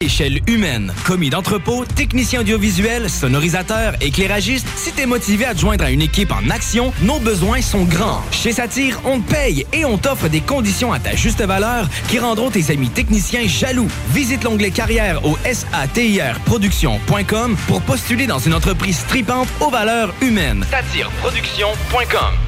Échelle humaine, commis d'entrepôt, technicien audiovisuel, sonorisateur, éclairagiste, si t'es motivé à te joindre à une équipe en action, nos besoins sont grands. Chez Satire, on te paye et on t'offre des conditions à ta juste valeur qui rendront tes amis techniciens jaloux. Visite l'onglet carrière au satirproduction.com pour postuler dans une entreprise stripante aux valeurs humaines. Satireproduction.com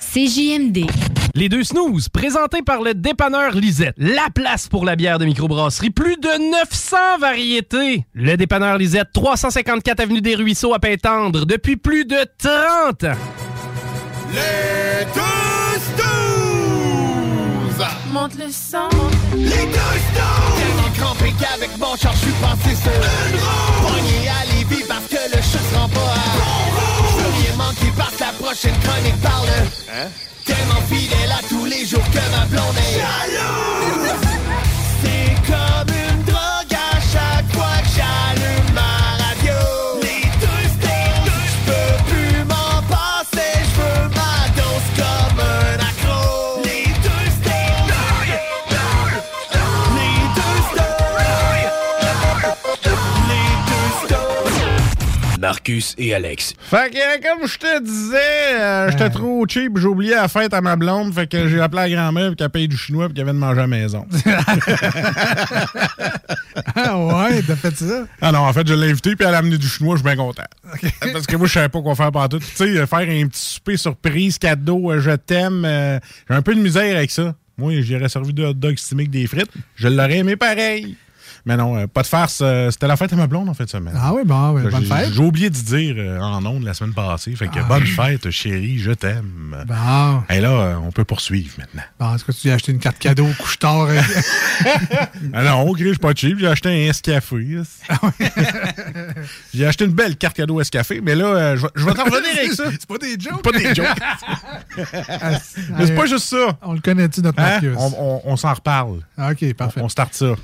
CJMD. Les deux snooze, présentés par le dépanneur Lisette. La place pour la bière de microbrasserie. Plus de 900 variétés. Le dépanneur Lisette, 354 Avenue des Ruisseaux à Pintendre, depuis plus de 30 ans. Les deux snooze! Monte le sang. Les deux snooze! Tellement crampé qu'avec mon char, je suis passé sur une roue! Prochaine chronique parle Hein? Tellement fidèle à tous les jours que ma blonde est... Jaloux! Marcus et Alex. Fait que, euh, comme je te disais, euh, j'étais trop cheap, j'ai oublié la fête à ma blonde, fait que j'ai appelé la grand-mère pour qu'elle paye du chinois et qu'elle vienne manger à la maison. Ah ouais, t'as fait ça? ah non, en fait, je l'ai invité puis elle a amené du chinois, je suis bien content. Parce que moi, je savais pas quoi faire partout. Tu sais, faire un petit souper surprise, cadeau, euh, je t'aime, euh, j'ai un peu de misère avec ça. Moi, j'aurais servi de hot dog avec des frites. Je l'aurais aimé pareil. Mais non, euh, pas de farce. euh, C'était la fête à ma blonde en fait de semaine. Ah oui, bon, bonne fête. J'ai oublié de dire euh, en ondes la semaine passée. Fait que Ah. bonne fête, chérie, je t'aime. Bon. Et là, on peut poursuivre maintenant. Bon, est-ce que tu as acheté une carte cadeau au couche-tard? Ah non, ok, je suis pas cheap. J'ai acheté un Escafé. Ah J'ai acheté une belle carte cadeau Escafé, mais là, je vais- je vais t'en revenir avec ça. C'est pas des jokes. Pas des jokes. mais c'est pas juste ça. On le connaît-tu, notre Hein? Marcus? On, on- on s'en reparle. Ah, OK, parfait. On starte ça.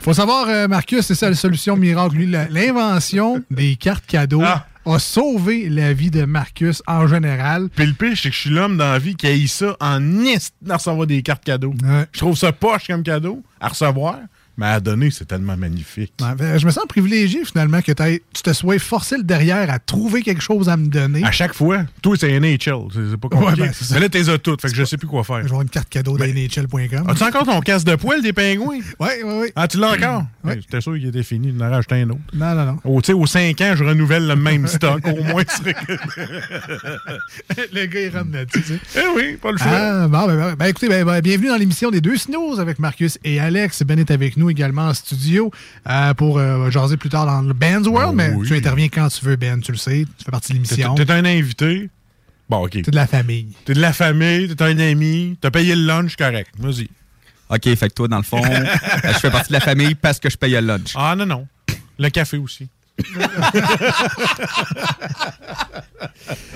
Faut savoir, euh, Marcus, c'est ça la solution miracle. L'invention des cartes cadeaux Ah. a sauvé la vie de Marcus en général. Puis le pire, c'est que je suis l'homme dans la vie qui a eu ça en nist de recevoir des cartes cadeaux. Ouais. Je trouve ça poche comme cadeau à recevoir, mais à donner, c'est tellement magnifique. Ouais, ben, je me sens privilégié finalement que tu te sois forcé le derrière à trouver quelque chose à me donner. À chaque fois, toi, c'est NHL. C'est pas compliqué. Ouais, ben, mais là, t'es as toutes, fait que je sais plus quoi faire. Je vais avoir une carte cadeau de NHL.com. As-tu encore ton casse de poil des pingouins? Oui, oui, oui. Ah, tu l'as encore? Ouais. J'étais sûr qu'il était fini, il en a rajouté un autre. Non, non, non. Au, tu sais, aux 5 ans, je renouvelle le même stock. Au moins, c'est... le gars, il rentre là-dessus. tu sais. Eh oui, pas le choix. Ah, bon, ben, ben, ben, écoutez, ben, ben, bienvenue dans l'émission des deux snows avec Marcus et Alex. Ben est avec nous également en studio euh, pour euh, jaser plus tard dans le Ben's World, Ah mais oui. tu interviens quand tu veux, Ben, tu le sais. Tu fais partie de l'émission. t'es un invité. Bon, OK. T'es de la famille. T'es de la famille, t'es un ami, t'as payé le lunch, correct. Vas-y. OK, fait que toi, dans le fond, euh, je fais partie de la famille parce que je paye le lunch. Ah, non, non. Le café aussi.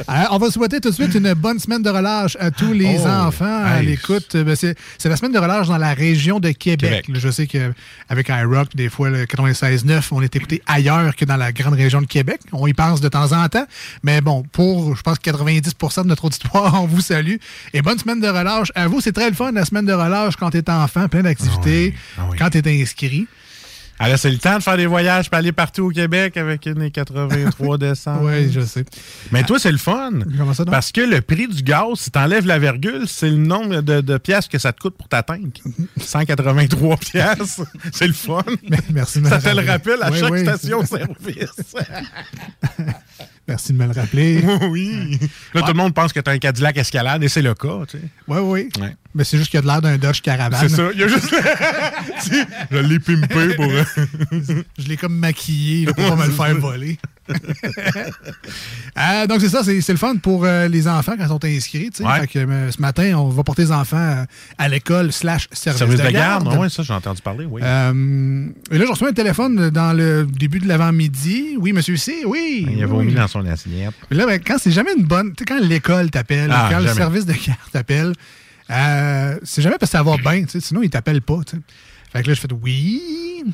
Euh, on va souhaiter tout de suite une bonne semaine de relâche à tous les Oh, enfants à l'écoute. Ben, c'est la semaine de relâche dans la région de Québec. Je sais qu'avec iRock, des fois, le 96.9, on est écouté ailleurs que dans la grande région de Québec. On y pense de temps en temps. Mais bon, pour, je pense, 90% de notre auditoire, on vous salue. Et bonne semaine de relâche à vous. C'est très le fun, la semaine de relâche, quand tu es enfant, plein d'activités, Ah oui. quand tu es inscrit. Alors, c'est le temps de faire des voyages pour aller partout au Québec avec une 83 décembre. Oui, je sais. Mais toi, c'est le fun. Comment ça, donc? Parce que le prix du gaz, si t'enlèves la virgule, c'est le nombre de, de piastres que ça te coûte pour ta tank. 183 piastres. C'est le fun. Merci Ça te le rappelle à Oui, chaque oui. station-service. Merci de me le rappeler. oui. Là, tout le monde pense que t'as un Cadillac Escalade et c'est le cas, tu sais. Oui, oui. Ouais. Mais c'est juste qu'il y a de l'air d'un Dodge Caravan. C'est ça. Il y a juste. Tu je l'ai pimpé pour. Je l'ai comme maquillé là, pour pas me le faire voler. Euh, donc, c'est ça, c'est le fun pour euh, les enfants quand ils sont inscrits. tu sais. Ouais. Fait que, euh, ce matin, on va porter les enfants à l'école slash service, Service de, garde. Oui, ça, j'ai entendu parler, oui. Et là, je reçois un téléphone dans le début de l'avant-midi. Oui, monsieur C, oui. il a vomi oui. dans son assiette. Là, ben, quand c'est jamais une bonne. Quand l'école t'appelle, Ah, quand le service de garde t'appelle, c'est jamais parce que ça va bien, sinon ils t'appellent pas. Fait que là, je fais oui.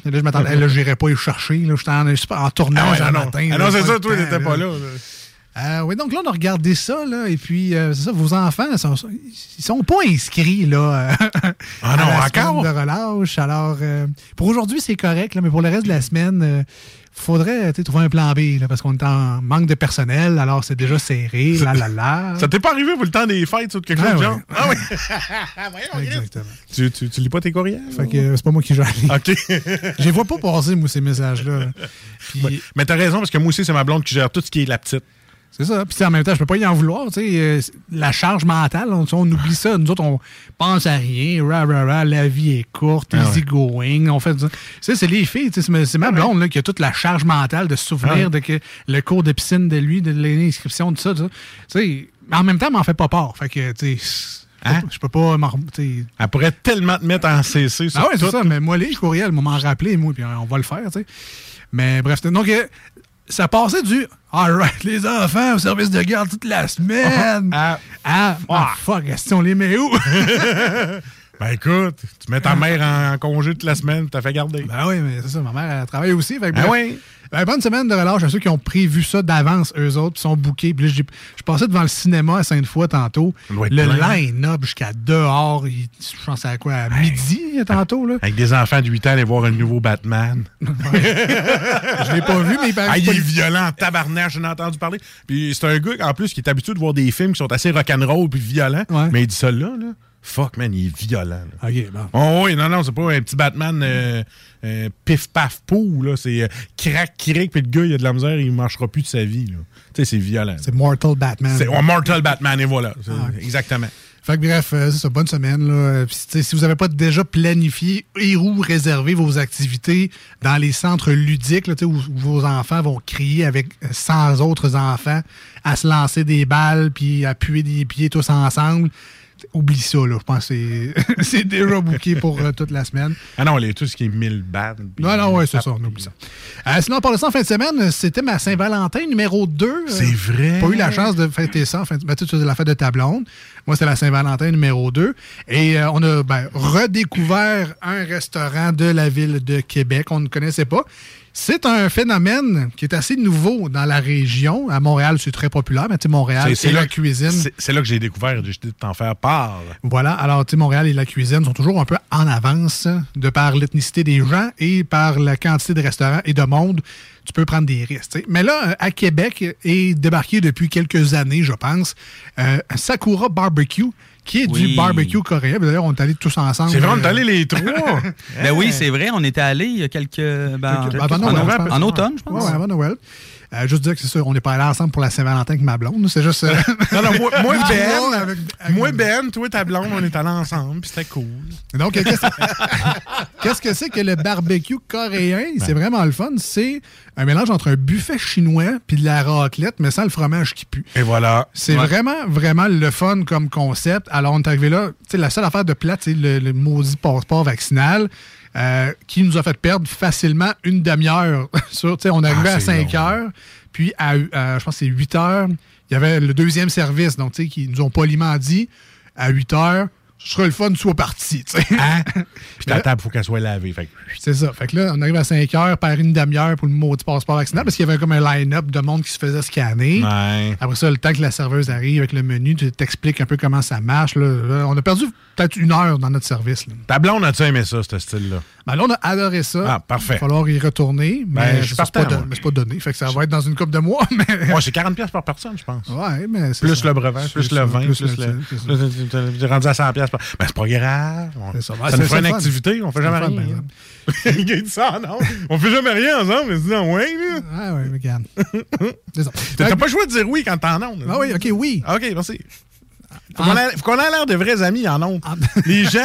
Et là, je m'attendais. Là, j'irais pas y chercher. Là, j'étais en, en tournage Ah ouais, un non. matin. Ah non, c'est ça, toi, t'étais pas là. là. Euh, oui, donc là, on a regardé ça, là, et puis, euh, c'est ça, vos enfants, sont, ils sont pas inscrits, là. euh, Ah à non, la encore? de relâche. Alors, euh, pour aujourd'hui, c'est correct, là, mais pour le reste de la semaine, il faudrait trouver un plan B, là, parce qu'on est en manque de personnel, alors c'est déjà serré, là, là, là. Ça t'est pas arrivé pour le temps des fêtes ou quelque chose Ah de ouais. genre? Ah oui. Exactement. Tu, tu, tu lis pas tes courriels? Fait que euh, c'est pas moi qui gère. OK. Je les vois pas passer, moi, ces messages-là. Puis, Ouais. Mais t'as raison, parce que moi aussi, c'est ma blonde qui gère tout ce qui est la petite. C'est ça. Puis en même temps, je peux pas y en vouloir. tu sais, euh, la charge mentale, on, oublie ça. Nous autres, on pense à rien. Ra, ra, ra, la vie est courte, Ah easy going. On fait ça. Tu sais, c'est les filles. tu sais, C'est ma- ma blonde là, qui a toute la charge mentale de se souvenir Ah ouais. de que le cours de piscine de lui, de l'inscription, tout ça. ça. Tu sais, mais en même temps, elle m'en fait pas part. Fait que, tu sais, Hein? je peux pas m'en. Elle pourrait tellement te mettre en CC sur Ah ouais, c'est tout. ça. Mais moi, les courriels, m'en rappeler, moi, puis on va le faire, tu sais. Mais bref, donc, euh, ça passait du All right, les enfants au service de garde toute la semaine. Ah, Ah, ah, fuck, est-ce qu'on les met où? ben écoute, tu mets ta mère en, en congé toute la semaine, t'as fait garder. ben oui, mais c'est ça, ma mère, elle travaille aussi. Fait que bref. oui. Ben, bonne semaine de relâche à ceux qui ont prévu ça d'avance, eux autres, puis sont bookés. Puis je passais devant le cinéma à Sainte-Foy tantôt. Le line-up jusqu'à dehors, il- je pense à quoi, à midi tantôt, là? Avec des enfants de 8 ans, aller voir un nouveau Batman. Je l'ai pas vu, mais il paraît Ah, il est pas- violent, en tabarnak, j'en ai entendu parler. Puis c'est un gars, en plus, qui est habitué de voir des films qui sont assez rock'n'roll puis violents. Ouais. Mais il dit ça là, là. Fuck, man, il est violent. là. Ok, bon. Oh oui, non, non, c'est pas un petit Batman euh, euh, pif paf pou, là. C'est euh, crac, cric, puis le gars, il a de la misère, il marchera plus de sa vie, là. Tu sais, c'est violent. C'est Mortal Batman. C'est oh, Mortal Batman, et voilà. Ah. Exactement. Fait que bref, euh, c'est ça, bonne semaine. Là. Sais, si vous n'avez pas déjà planifié et ou réservé vos activités dans les centres ludiques, là, où, où vos enfants vont crier avec 100 autres enfants à se lancer des balles puis à puer des pieds tous ensemble, oublie ça. Là. Je pense que c'est- déjà booké pour euh, toute la semaine. Ah non, les, tout ce qui est 1000 balles. Non, non, ouais, c'est ça, on oublie ça. Euh, sinon, par le ça, en fin de semaine, c'était ma Saint-Valentin numéro 2. C'est vrai. Pas eu la chance de fêter ça. En fin de... ben, tu sais, la fête de ta blonde. Moi, c'était la Saint-Valentin numéro 2. Et euh, on a ben, redécouvert un restaurant de la ville de Québec. On ne connaissait pas. C'est un phénomène qui est assez nouveau dans la région. À Montréal, c'est très populaire, mais tu sais, Montréal, C'est- c'est la cuisine. C'est là que j'ai découvert, j'ai décidé de t'en faire part. Voilà, alors tu sais, Montréal et la cuisine sont toujours un peu en avance de par l'ethnicité des gens et par la quantité de restaurants et de monde. Tu peux prendre des risques. Mais là, euh, à Québec, est débarqué depuis quelques années, je pense, euh, Sakura Barbecue, qui est du barbecue coréen. D'ailleurs, on est allés tous ensemble. C'est vrai, on est allés les trois. Ben oui, c'est vrai, on était allés il y a quelques. Ben, Quelques- en, avant Noël, en- je pense. en automne, je pense. Ouais, avant Noël. Euh, juste dire que c'est sûr, on n'est pas allés ensemble pour la Saint-Valentin avec ma blonde. C'est juste. euh, Non, non, moi, Ben, avec- avec- moi, Ben, toi, ta blonde, on est allés ensemble, puis c'était cool. Donc, euh, qu'est-ce que c'est que le barbecue coréen? C'est vraiment le fun. C'est un mélange entre un buffet chinois puis de la raclette, mais sans le fromage qui pue. Et voilà. C'est Ouais. vraiment, vraiment le fun comme concept. Alors, on est arrivé là. Tu sais, la seule affaire de plate, c'est le, le maudit passeport vaccinal euh, qui nous a fait perdre facilement une demi-heure. sur, tu sais, on est arrivé Ah, à c'est 5 heures, puis à, à, je pense c'est 8 heures, il y avait le deuxième service, donc, tu sais, qui nous ont poliment dit à 8 heures, ce serait le fun, soit parti. tu sais. Hein? Puis ta table, il faut qu'elle soit lavée. Fait C'est ça. Fait que là, on arrive à 5 heures, par une demi-heure pour le maudit passeport vaccinal parce qu'il y avait comme un line-up de monde qui se faisait scanner. Ouais. Après ça, le temps que la serveuse arrive avec le menu, tu t'expliques un peu comment ça marche. Là, Là, on a perdu peut-être une heure dans notre service. Là. Ta blonde, as-tu aimé ça, ce style-là? Ben là, on a adoré ça. Ah, parfait. Il va falloir y retourner. Ben, Mais je suis ça, c'est pas, don- moi. mais c'est pas donné. Fait que ça va être dans une coupe de mois. Mais... Moi, c'est 40$ piastres par personne, je pense. Ouais, mais c'est Plus ça. le breuvage, C'est plus le vin, plus, plus le. le- rendu à 100$. Par- Ben, c'est pas grave. On- C'est Ça, ça. Ouais, nous fait une fun. activité, on fait jamais fun, rien. ben, Il dit ça, non? On fait jamais rien ensemble, mais non, ouais, là. Ah ouais, regarde. c'est ça. T'as pas le choix de dire oui quand t'es en onde. Ah oui, ok, oui. OK, merci. Faut qu'on ait- faut qu'on ait l'air de vrais amis en ondes. Les gens...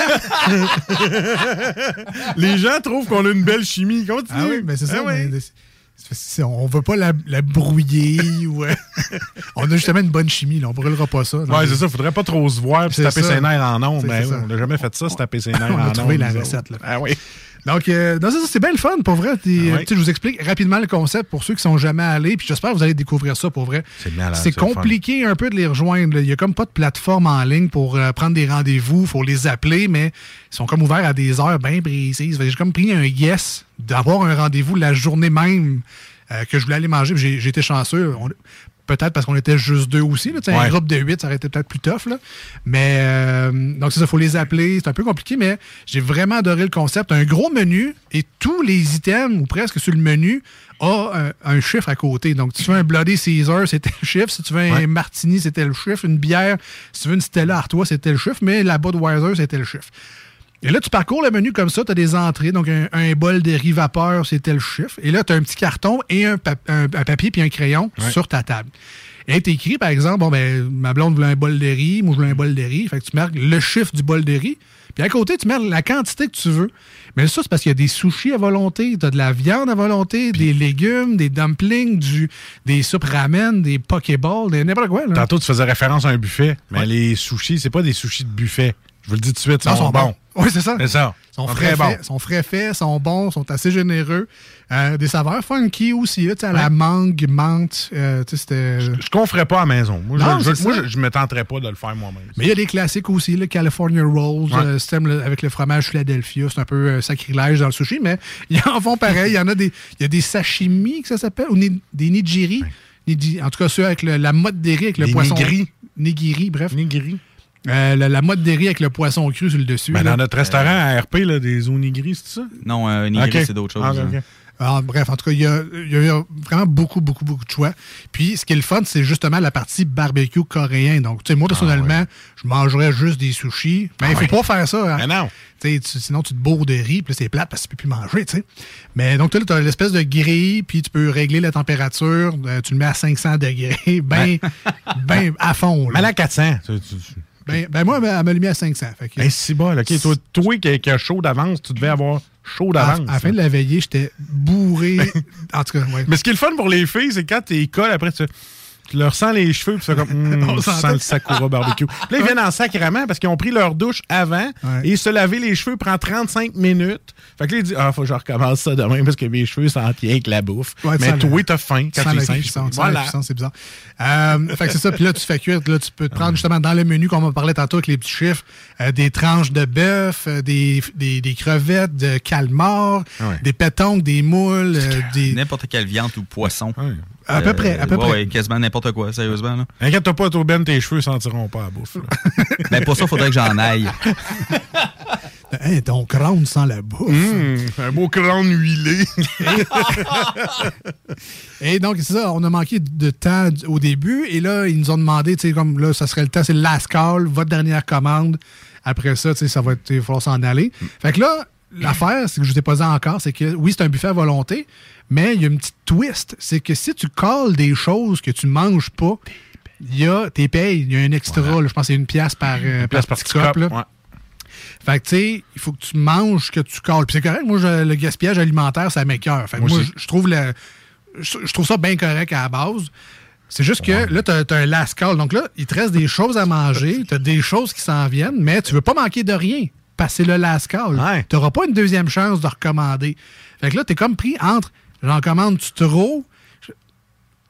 Les gens trouvent qu'on a une belle chimie. Continue. Ah oui, mais c'est ça. Ah oui. mais on veut pas la, la brouiller. ou, euh, on a justement une bonne chimie. Là, on brûlera pas ça. Ouais, c'est ça. Faudrait pas trop se voir se C'est taper ça. ses nerfs en ondes. Mais oui, on n'a jamais fait ça, se taper ses nerfs en on ondes. a trouvé la recette. là. Ah oui. Donc, euh, c'est bien le fun, pour vrai. Ah euh, oui. Je vous explique rapidement le concept pour ceux qui sont jamais allés. Puis j'espère que vous allez découvrir ça pour vrai. C'est fun. compliqué un peu de les rejoindre. là. Il y a comme pas de plateforme en ligne pour euh, prendre des rendez-vous. Il faut les appeler, mais ils sont comme ouverts à des heures bien précises. J'ai comme pris un yes d'avoir un rendez-vous la journée même euh, que je voulais aller manger. J'ai été chanceux. On- Peut-être parce qu'on était juste deux aussi. Là. Tu sais, Un Ouais. groupe de huit, ça aurait été peut-être plus tough. Là. Mais euh, donc, c'est ça, il faut les appeler. C'est un peu compliqué, mais j'ai vraiment adoré le concept. Un gros menu et tous les items, ou presque sur le menu, a un, un chiffre à côté. Donc, si tu veux un Bloody Caesar, c'était le chiffre. Si tu veux un Ouais. Martini, c'était le chiffre. Une bière, si tu veux une Stella Artois, c'était le chiffre. Mais la Budweiser, c'était le chiffre. Et là, tu parcours le menu comme ça, tu as des entrées, donc un, un bol de riz vapeur, c'est tel chiffre. Et là, tu as un petit carton et un, pap- un- un papier puis un crayon Ouais. sur ta table. Et tu écrit, par exemple, bon, ben, ma blonde voulait un bol de riz, moi, je voulais un bol de riz. Fait que tu marques le chiffre du bol de riz. Puis à côté, tu marques la quantité que tu veux. Mais ça, c'est parce qu'il y a des sushis à volonté, tu as de la viande à volonté, des légumes, des dumplings, du, des soupes ramen, des pokéballs, des n'importe quoi. Là. Tantôt, tu faisais référence à un buffet, mais les sushis, c'est pas des sushis de buffet. Je vous le dis tout de suite, ils sont, bons. Oui, c'est ça. C'est ça. Ils sont Sont frais, bons. sont frais faits, sont bons, sont assez généreux. Euh, des saveurs funky aussi, là, la mangue, menthe. euh, c'était... Je ne conferais pas à la maison. Moi, Non, je, je- c'est moi, ça. je, je me tenterais pas de le faire moi-même. Mais il y a des classiques aussi, le California Rolls, Ouais. euh, système avec le fromage Philadelphia. C'est un peu euh, sacrilège dans le sushi, mais ils en font pareil. Il y en a des, il y a des sashimi, que ça s'appelle, ou ni- des nigiri. En tout cas, ceux avec le- la mode des riz avec le Des poisson. nigiri. Nigiri, bref. Nigiri. Euh, la, la mode des riz avec le poisson cru sur le dessus. Ben, dans notre restaurant à RP, là, des onigiri, c'est ça? Non, Ok. c'est d'autres Ah, choses. hein. Alors, bref, en tout cas, il y, a, il y a vraiment beaucoup, beaucoup, beaucoup de choix. Puis, ce qui est le fun, c'est justement la partie barbecue coréen. Donc, tu sais, moi, personnellement, je mangerais juste des sushis. Mais il Ah faut ouais. pas faire ça. hein. Mais non. Tu sinon, tu te bourres de riz, puis c'est plate parce que tu peux plus manger, tu sais. Mais donc, tu as l'espèce de grille, puis tu peux régler la température. euh, tu le mets à 500 degrés, ben, ben à fond. là. Mais à 400, tu, tu- tu- Ben, ben moi, elle m'a mis à 500. Fait que- Ben, c'est bon, OK. Toi, toi qui, qui a chaud d'avance, tu devais avoir chaud d'avance. à la fin de la veillée, j'étais bourré. en tout cas, ouais. Mais ce qui est le fun pour les filles, c'est quand tu colles, après, tu, tu leur sens les cheveux, puis tu fais comme, Hum, On sens le Sakura barbecue. Puis là, ils viennent en sacrament parce qu'ils ont pris leur douche avant et se laver les cheveux prend 35 minutes. Fait que là, ils disent, ah, faut que je recommence ça demain parce que mes cheveux sentent bien que la bouffe. Ouais, tu Mais toi, t'as faim quand tu sens Voilà. c'est bizarre. Euh, fait que c'est ça. Puis là, tu fais cuire. Là, tu peux te prendre justement dans le menu, comme on parlait tantôt avec les petits chiffres, euh, des tranches de bœuf, euh, des, des, des crevettes de calmar, Ouais. des pétons, des moules, euh, des... N'importe quelle viande ou poisson. À peu près, à peu ouais, près. ouais, quasiment n'importe quoi, sérieusement. Là. Inquiète-toi pas, toi, Ben, tes cheveux sentiront pas à bouffe. là. Ben, pour ça, il faudrait que j'en aille. Hein, ton crâne sent la bouffe. Hum, un beau crâne huilé. Et donc, c'est ça, on a manqué de temps au début. Et là, ils nous ont demandé, tu sais, comme là, ça serait le temps, c'est le last call, votre dernière commande. Après ça, tu sais, ça va être, il va falloir s'en aller. Fait que là, l'affaire, c'est que je ne vous ai pas dit encore, c'est que oui, c'est un buffet à volonté, mais il y a une petite twist. C'est que si tu colles des choses que tu manges pas, il y a tes payes, il y a un extra, là, je pense que c'est une pièce par, euh, pièce par petit cup, cup, là. ouais. Fait que, tu sais, il faut que tu manges ce que tu colles. Puis c'est correct, moi, je- le gaspillage alimentaire, ça. Fait que Moi je je trouve, le- je, je trouve ça bien correct à la base. C'est juste que là, tu as, un last call. Donc là, il te reste des choses à manger, tu as des choses qui s'en viennent, mais tu veux pas manquer de rien. Passer le last call. Tu n'auras pas une deuxième chance de recommander. Fait que là, tu es comme pris entre j'en commande tu trop.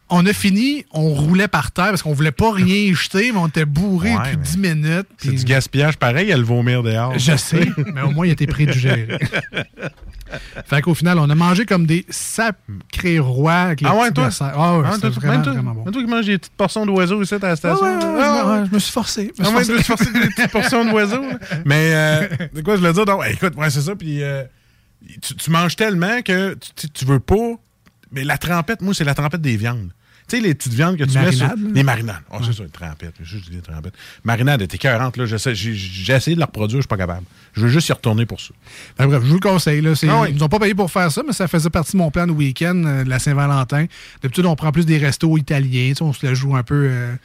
On a fini, on roulait par terre parce qu'on voulait pas rien jeter, mais on était bourré Ouais, depuis mais 10 minutes. C'est du gaspillage pareil, à le vomir dehors. je sais, mais au moins, il était prêt de gérer. fait qu'au final, on a mangé comme des sacrés rois avec les Ah ouais, toi? Ah ouais, Ah, toi, vraiment, même toi, vraiment bon. toi qui manges des petites portions d'oiseaux ici à la station. Ah ouais, Ah je me- ouais, je me suis forcé. je me Ah suis ouais, forcé. des petites portions d'oiseaux. Mais, euh, c'est quoi je voulais dire? Donc, écoute, ouais, c'est ça. Puis, euh, tu, tu manges tellement que tu- tu veux pas. Mais la trempette, moi, c'est la trempette des viandes. Tu sais, les petites viandes que tu mets sur. Les marinades. Oh, c'est ça, une trempette. Je dis des trempettes. Marinade est écœurante, là. J'essaie- J'ai essayé de la reproduire, je suis pas capable. Je veux juste y retourner pour ça. Ben, bref, je vous le conseille. Là, Ah ouais. Ils nous ont pas payé pour faire ça, mais ça faisait partie de mon plan de week-end euh, de la Saint-Valentin. D'habitude, on prend plus des restos italiens. On se la joue un peu euh,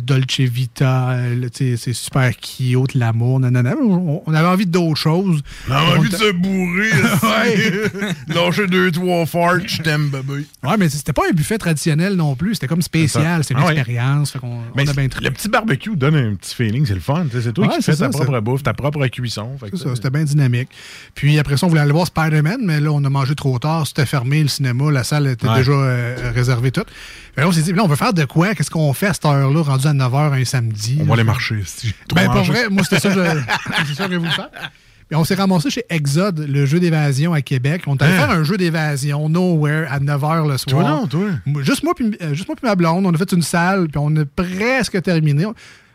Dolce Vita, euh, c'est super cute, l'amour. nanana. On, on avait envie d'autres choses. On a envie de se bourrer. Lâcher deux, trois farts, je t'aime, bébé. Ouais, mais c'était pas un buffet traditionnel non plus. C'était comme spécial. C'est une Ah ouais. expérience. Fait Mais on a bien le petit barbecue donne un petit feeling, c'est le fun. C'est toi Ouais, qui fais ta propre bouffe, ta propre cuisson. C'est ça, c'était bien dynamique. Puis après ça, on voulait aller voir Spider-Man, mais là, on a mangé trop tard. C'était fermé, le cinéma, la salle était Ouais. déjà euh, réservée toute. Là, on s'est dit, là, on veut faire de quoi? Qu'est-ce qu'on fait à cette heure-là, rendu à 9h un samedi? On va aller marcher. si Ben, mangé. vrai, moi, c'était ça je- c'est ça que je voulais faire. On s'est ramassé chez Exode, le jeu d'évasion à Québec. On est allé Hein? faire un jeu d'évasion, Nowhere, à 9h le soir. Toi non, toi? Juste moi, puis, euh, juste moi puis ma blonde. On a fait une salle, puis on a presque terminé.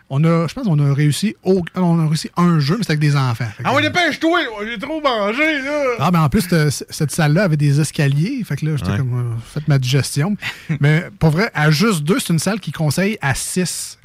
On a, je pense qu'on a réussi, au- on a réussi un jeu, mais c'était avec des enfants. Ah ouais, dépêche-toi, j'ai trop mangé, là. ah, mais en plus, euh, cette salle-là avait des escaliers. Fait que là, j'étais Ouais. comme, euh, faites ma digestion. mais pour vrai, à juste deux, c'est une salle qui conseille à six.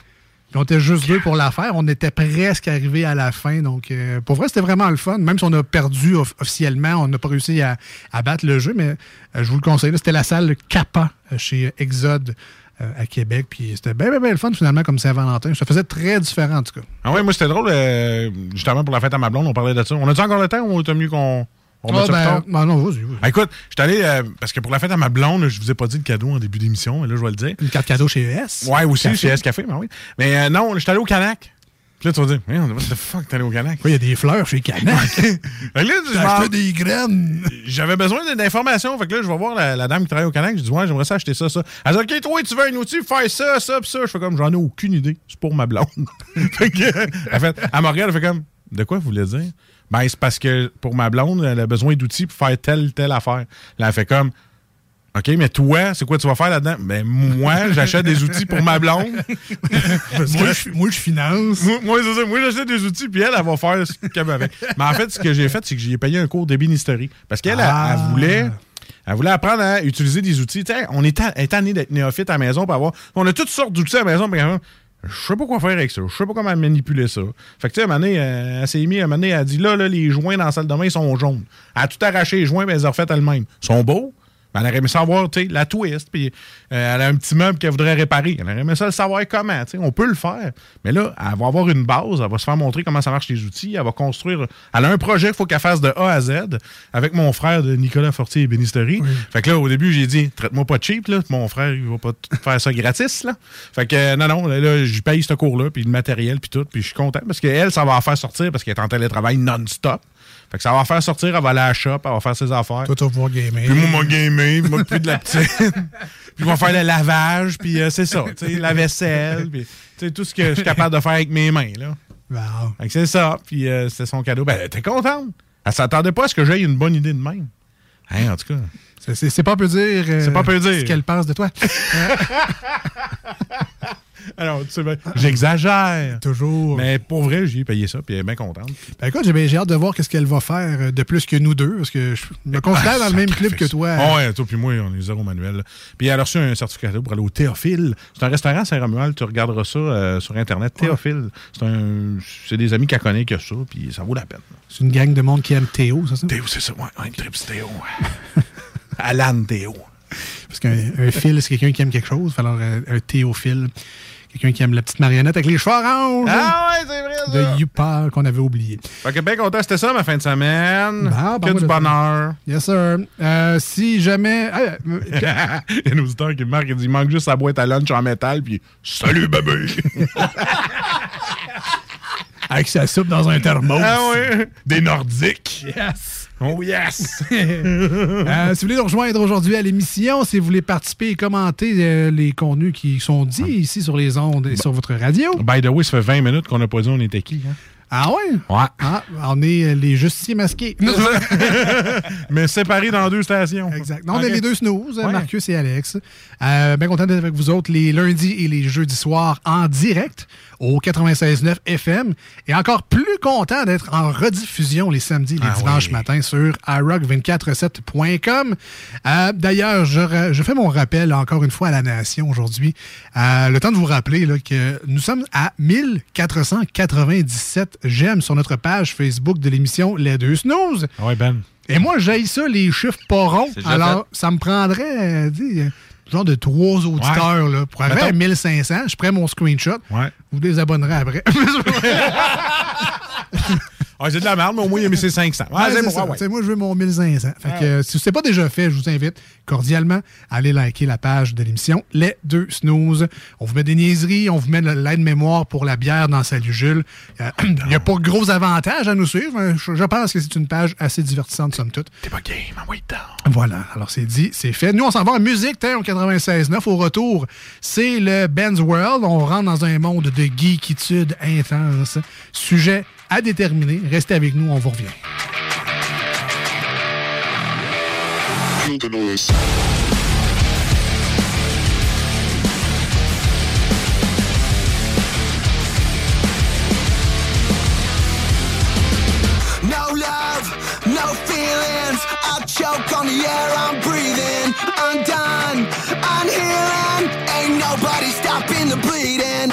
Puis on était juste deux pour la faire. On était presque arrivé à la fin. Donc, euh, pour vrai, c'était vraiment le fun. Même si on a perdu off- officiellement, on n'a pas réussi à, à battre le jeu. Mais euh, je vous le conseille. C'était la salle Kappa chez Exode euh, à Québec. Puis c'était bien, bien, bien le fun finalement comme Saint-Valentin. Ça faisait très différent en tout cas. Ah ouais, moi c'était drôle, euh, justement pour la fête à ma blonde, on parlait de ça. On a-tu encore le temps ou t'as mieux qu'on on Ah, ben, ben non, vas-y, vas-y. Ah, écoute, je suis allé, euh, parce que pour la fête à ma blonde, je vous ai pas dit le cadeau en début d'émission, mais là je vais le dire. Une carte cadeau chez ES. Ouais, aussi, Café. chez S Café, mais oui. Mais euh, non, je suis allé au Canac. Puis là, tu vas dire, hey, what the fuck, t'es allé au Canac? Il y a des fleurs chez Canac. Fait que là, je T'as m'en- acheté des graines. J'avais besoin d'informations. Fait que là, je vais voir la, la dame qui travaille au Canac. Je dis, ouais, j'aimerais ça acheter ça, ça. Elle dit, OK, toi, tu veux un outil, faire ça, ça, pis ça. Je fais comme, j'en ai aucune idée. C'est pour ma blonde. fait que, elle fait, elle me regarde, elle fait comme, de quoi vous voulez dire? Ben, c'est parce que pour ma blonde, elle a besoin d'outils pour faire telle, telle affaire. Là, elle fait comme, OK, mais toi, c'est quoi tu vas faire là-dedans? Ben, moi, j'achète des outils pour ma blonde. Moi, je, moi, je finance. moi, moi, c'est ça. Moi, j'achète des outils, puis elle, elle va faire ce qu'elle veut avec. Mais en fait, ce que j'ai fait, c'est que j'ai payé un cours d'ébénisterie. Parce qu'elle, elle- Ah. elle, voulait. Elle voulait apprendre à utiliser des outils. Tu sais, on est tanné d'être néophyte à la maison pour avoir. On a toutes sortes d'outils à la maison, mais même, je sais pas quoi faire avec ça. Je sais pas comment manipuler ça. Fait que, tu sais, à un moment donné, euh, elle s'est mis, à un moment donné, elle a dit là, là, les joints dans la salle de bain, ils sont jaunes. Elle a tout arraché les joints, mais elle les a refaites elle-même. Ils sont beaux, Elle aurait aimé savoir, tu sais, la twist, puis euh, elle a un petit meuble qu'elle voudrait réparer. Elle aurait aimé ça le savoir comment, tu sais. On peut le faire. Mais là, elle va avoir une base, elle va se faire montrer comment ça marche les outils, elle va construire. Elle a un projet qu'il faut qu'elle fasse de A à Z avec mon frère de Nicolas Fortier et Bénisterie. Fait que là, au début, j'ai dit, traite-moi pas cheap, là. Mon frère, il va pas faire ça gratis, là. Fait que, euh, non, non, là, là, je paye ce cours-là, puis le matériel, puis tout, puis je suis content parce qu'elle, ça va la faire sortir parce qu'elle est en télétravail non-stop. Fait que ça va faire sortir, elle va aller à la shop, elle va faire ses affaires. Toi, tu vas pouvoir gamer. Puis moi, moi, gamer, moi, plus de la petite. puis moi, faire le lavage, puis euh, c'est ça, tu sais, la vaisselle, puis tu sais, tout ce que je suis capable de faire avec mes mains, là. Wow. Fait que c'est ça, puis euh, c'était son cadeau. Ben, elle était contente. Elle s'attendait pas à ce que j'aie une bonne idée de même. Hein, en tout cas. C'est- C'est c'est pas peu dire. euh, C'est pas peu dire. Ce qu'elle pense de toi. Alors, tu sais, ben, j'exagère. Toujours. Mais pour vrai, j'ai payé ça, puis elle est bien contente. Ben écoute, j'ai hâte de voir qu'est-ce qu'elle va faire euh, de plus que nous deux, parce que je me considère dans le même club que toi. Ah ouais, toi puis moi, on est zéro manuel. Puis elle a reçu un certificat pour aller au Théophile. C'est un restaurant à Saint-Romuald, tu regarderas ça euh, sur Internet. Théophile. C'est un, c'est des amis qu'elle connaît qui a ça, puis ça vaut la peine. C'est une gang de monde qui aime Théo, c'est ça? Théo, c'est ça, ouais. Un trips Théo. Alan Théo. Parce qu'un un fil, c'est quelqu'un qui aime quelque chose. Alors, un, un théophile, quelqu'un qui aime la petite marionnette avec les cheveux oranges. Ah ouais, c'est vrai ça. De Youpa qu'on avait oublié. Fait que bien content, c'était ça ma fin de semaine. Ah, que ben, du bonheur. Yes, sir. Euh, si jamais. ah, euh, Il y a un auditeur qui me marque, il dit il manque juste sa boîte à lunch en métal, puis salut bébé. avec sa soupe dans un thermos. ah ouais, des Nordiques. Yes. Oh yes. Euh, si vous voulez nous rejoindre aujourd'hui à l'émission, si vous voulez participer et commenter euh, les contenus qui sont dits ici sur les ondes et sur votre radio. By the way, ça fait 20 minutes qu'on n'a pas dit on était qui. Hein? Ah ouais? Ouais. Ah, on est euh, les justiciers masqués. Mais séparés dans deux stations. Exact. Non, on est les deux snooze, Ouais. Marcus et Alex. Euh, bien content d'être avec vous autres les lundis et les jeudis soirs en direct au 96.9 FM. Et encore plus content d'être en rediffusion les samedis et les Ah dimanches oui. matins sur iRock247.com. Euh, D'ailleurs, je, fais mon rappel encore une fois à la nation aujourd'hui. Euh, le temps de vous rappeler là, que nous sommes à 1497 j'aime sur notre page Facebook de l'émission Les Deux Snooze. Ah ouais, Ben. Et moi, j'aille ça, les chiffres pas ronds. Alors, ça me prendrait, euh, genre de trois auditeurs, là, pour arriver à Mettons- 1500. Je prends mon screenshot. Ouais. Vous désabonnerez après. Ah, c'est de la merde, mais au moins, il a mis ses 500. Ouais, Ouais, Moi, je veux mon 1500. Fait que, euh, si ce n'est pas déjà fait, je vous invite cordialement à aller liker la page de l'émission Les Deux Snooze. On vous met des niaiseries, on vous met de l'aide-mémoire pour la bière dans Salut Jules. Euh, Il n'y a pas de gros avantages à nous suivre. hein. Je, je pense que c'est une page assez divertissante, somme toute. T'es pas game, envoie dedans. Voilà, alors c'est dit, c'est fait. Nous, on s'en va en musique, t'es, au 96.9. Au retour, c'est le Ben's World. On rentre dans un monde de geekitude intense. Sujet à déterminer. Restez avec nous, on vous revient. No love, no feelings. I choke on the air I'm breathing. I'm done, I'm healing. Ain't nobody stopping the bleeding.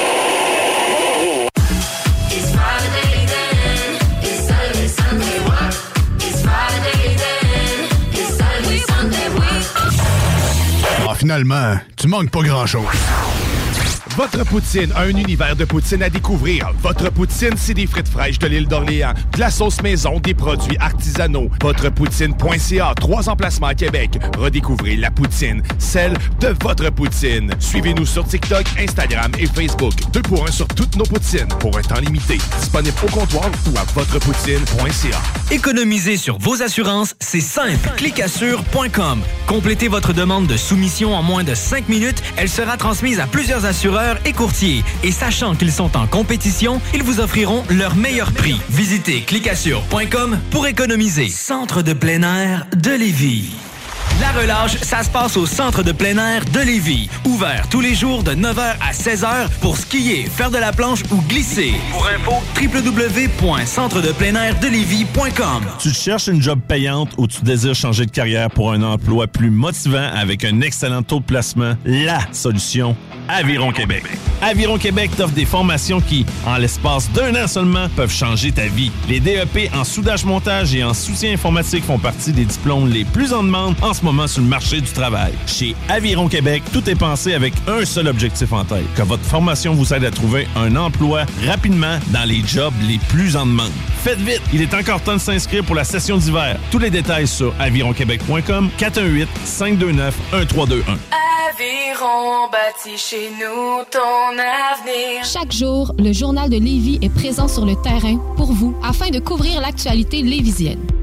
Finalement, tu manques pas grand-chose. Votre poutine, un univers de poutine à découvrir. Votre poutine, c'est des frites fraîches de l'île d'Orléans, de la sauce maison, des produits artisanaux. Votrepoutine.ca, trois emplacements à Québec. Redécouvrez la poutine, celle de votre poutine. Suivez-nous sur TikTok, Instagram et Facebook. Deux pour un sur toutes nos poutines, pour un temps limité. Disponible au comptoir ou à votrepoutine.ca. Économiser sur vos assurances, c'est simple. Clicassure.com. Complétez votre demande de soumission en moins de 5 minutes. Elle sera transmise à plusieurs assureurs et courtiers. Et sachant qu'ils sont en compétition, ils vous offriront leur meilleur prix. Visitez clicassure.com pour économiser. Centre de plein air de Lévis. La relâche, ça se passe au centre de plein air de Lévis. Ouvert tous les jours de 9h à 16h pour skier, faire de la planche ou glisser. Pour info, www.centredepleinairdelévis.com Tu cherches une job payante ou tu désires changer de carrière pour un emploi plus motivant avec un excellent taux de placement? La solution, Aviron Québec. Aviron Québec t'offre des formations qui, en l'espace d'un an seulement, peuvent changer ta vie. Les DEP en soudage-montage et en soutien informatique font partie des diplômes les plus en demande en ce moment sur le marché du travail. Chez Aviron Québec, tout est pensé avec un seul objectif en tête, que votre formation vous aide à trouver un emploi rapidement dans les jobs les plus en demande. Faites vite, il est encore temps de s'inscrire pour la session d'hiver. Tous les détails sur avironquebec.com 418 529 1321. Aviron bâti chez nous ton avenir. Chaque jour, le journal de Lévis est présent sur le terrain pour vous afin de couvrir l'actualité lévisienne.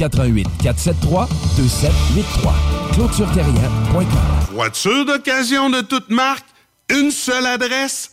88 473 2783. ClôtureTerrien.com. Voiture d'occasion de toute marque, une seule adresse,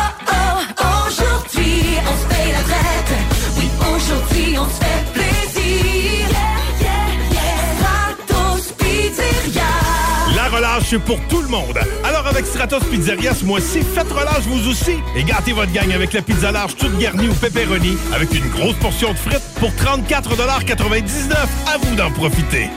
La relâche c'est pour tout le monde. Alors avec Stratos Pizzeria ce mois-ci, faites relâche vous aussi. Et gâtez votre gang avec la pizza large toute garnie au pepperoni avec une grosse portion de frites pour 34,99 À vous d'en profiter.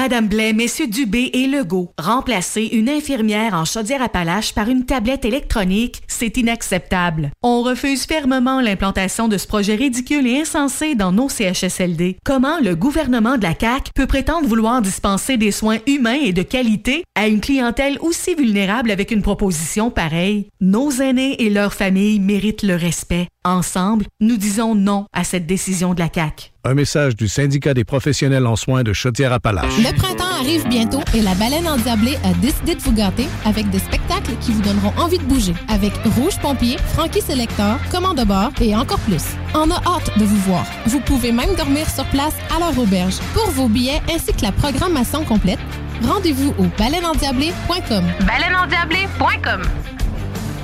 Madame Blais, Messieurs Dubé et Legault, remplacer une infirmière en Chaudière-Appalaches par une tablette électronique, c'est inacceptable. On refuse fermement l'implantation de ce projet ridicule et insensé dans nos CHSLD. Comment le gouvernement de la CAQ peut prétendre vouloir dispenser des soins humains et de qualité à une clientèle aussi vulnérable avec une proposition pareille? Nos aînés et leurs familles méritent le respect. Ensemble, nous disons non à cette décision de la CAQ. Un message du syndicat des professionnels en soins de Chaudière-Appalaches. Le printemps arrive bientôt et la baleine endiablée a décidé de vous gâter avec des spectacles qui vous donneront envie de bouger. Avec Rouge Pompier, Frankie Selector, Commande de bord et encore plus. On a hâte de vous voir. Vous pouvez même dormir sur place à leur auberge. Pour vos billets ainsi que la programmation complète, Rendez-vous au baleineendiablé.com. Baleineendiablé.com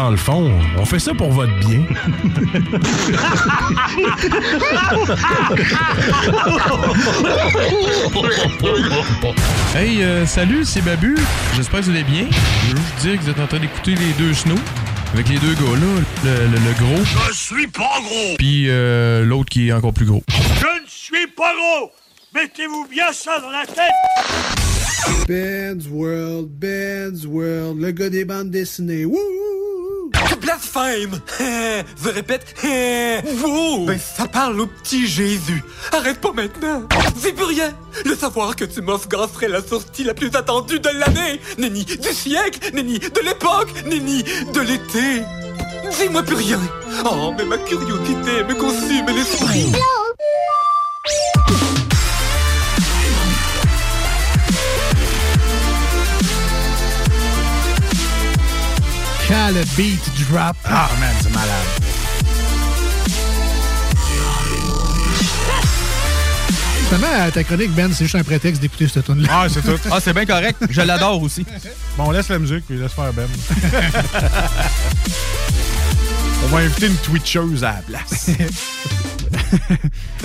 Dans le fond, on fait ça pour votre bien. Hey, euh, salut, c'est Babu. J'espère que vous allez bien. Je veux juste dire que vous êtes en train d'écouter les deux snows. Avec les deux gars là, le, le- le gros, Je suis pas gros! puis euh, l'autre qui est encore plus gros. Je ne suis pas gros! Mettez-vous bien ça dans la tête! Ben's World, Ben's World, le gars des bandes dessinées. Wouh! Blasphème Je répète, wow Ben ça parle au petit Jésus. Arrête pas maintenant. C'est plus rien. Le savoir que tu m'offres serait la sortie la plus attendue de l'année. Nenni du siècle, nenni de l'époque, nenni de l'été. Dis-moi plus rien. Oh, mais ma curiosité me consume l'esprit. Quand le beat drop. Ah, man, c'est malade. Finalement, ta chronique, Ben, c'est juste un prétexte d'écouter cette tune là Ah, c'est tout. Ah, c'est bien correct. Je l'adore aussi. Bon, on laisse la musique puis laisse faire Ben. on va inviter une Twitcheuse à la place.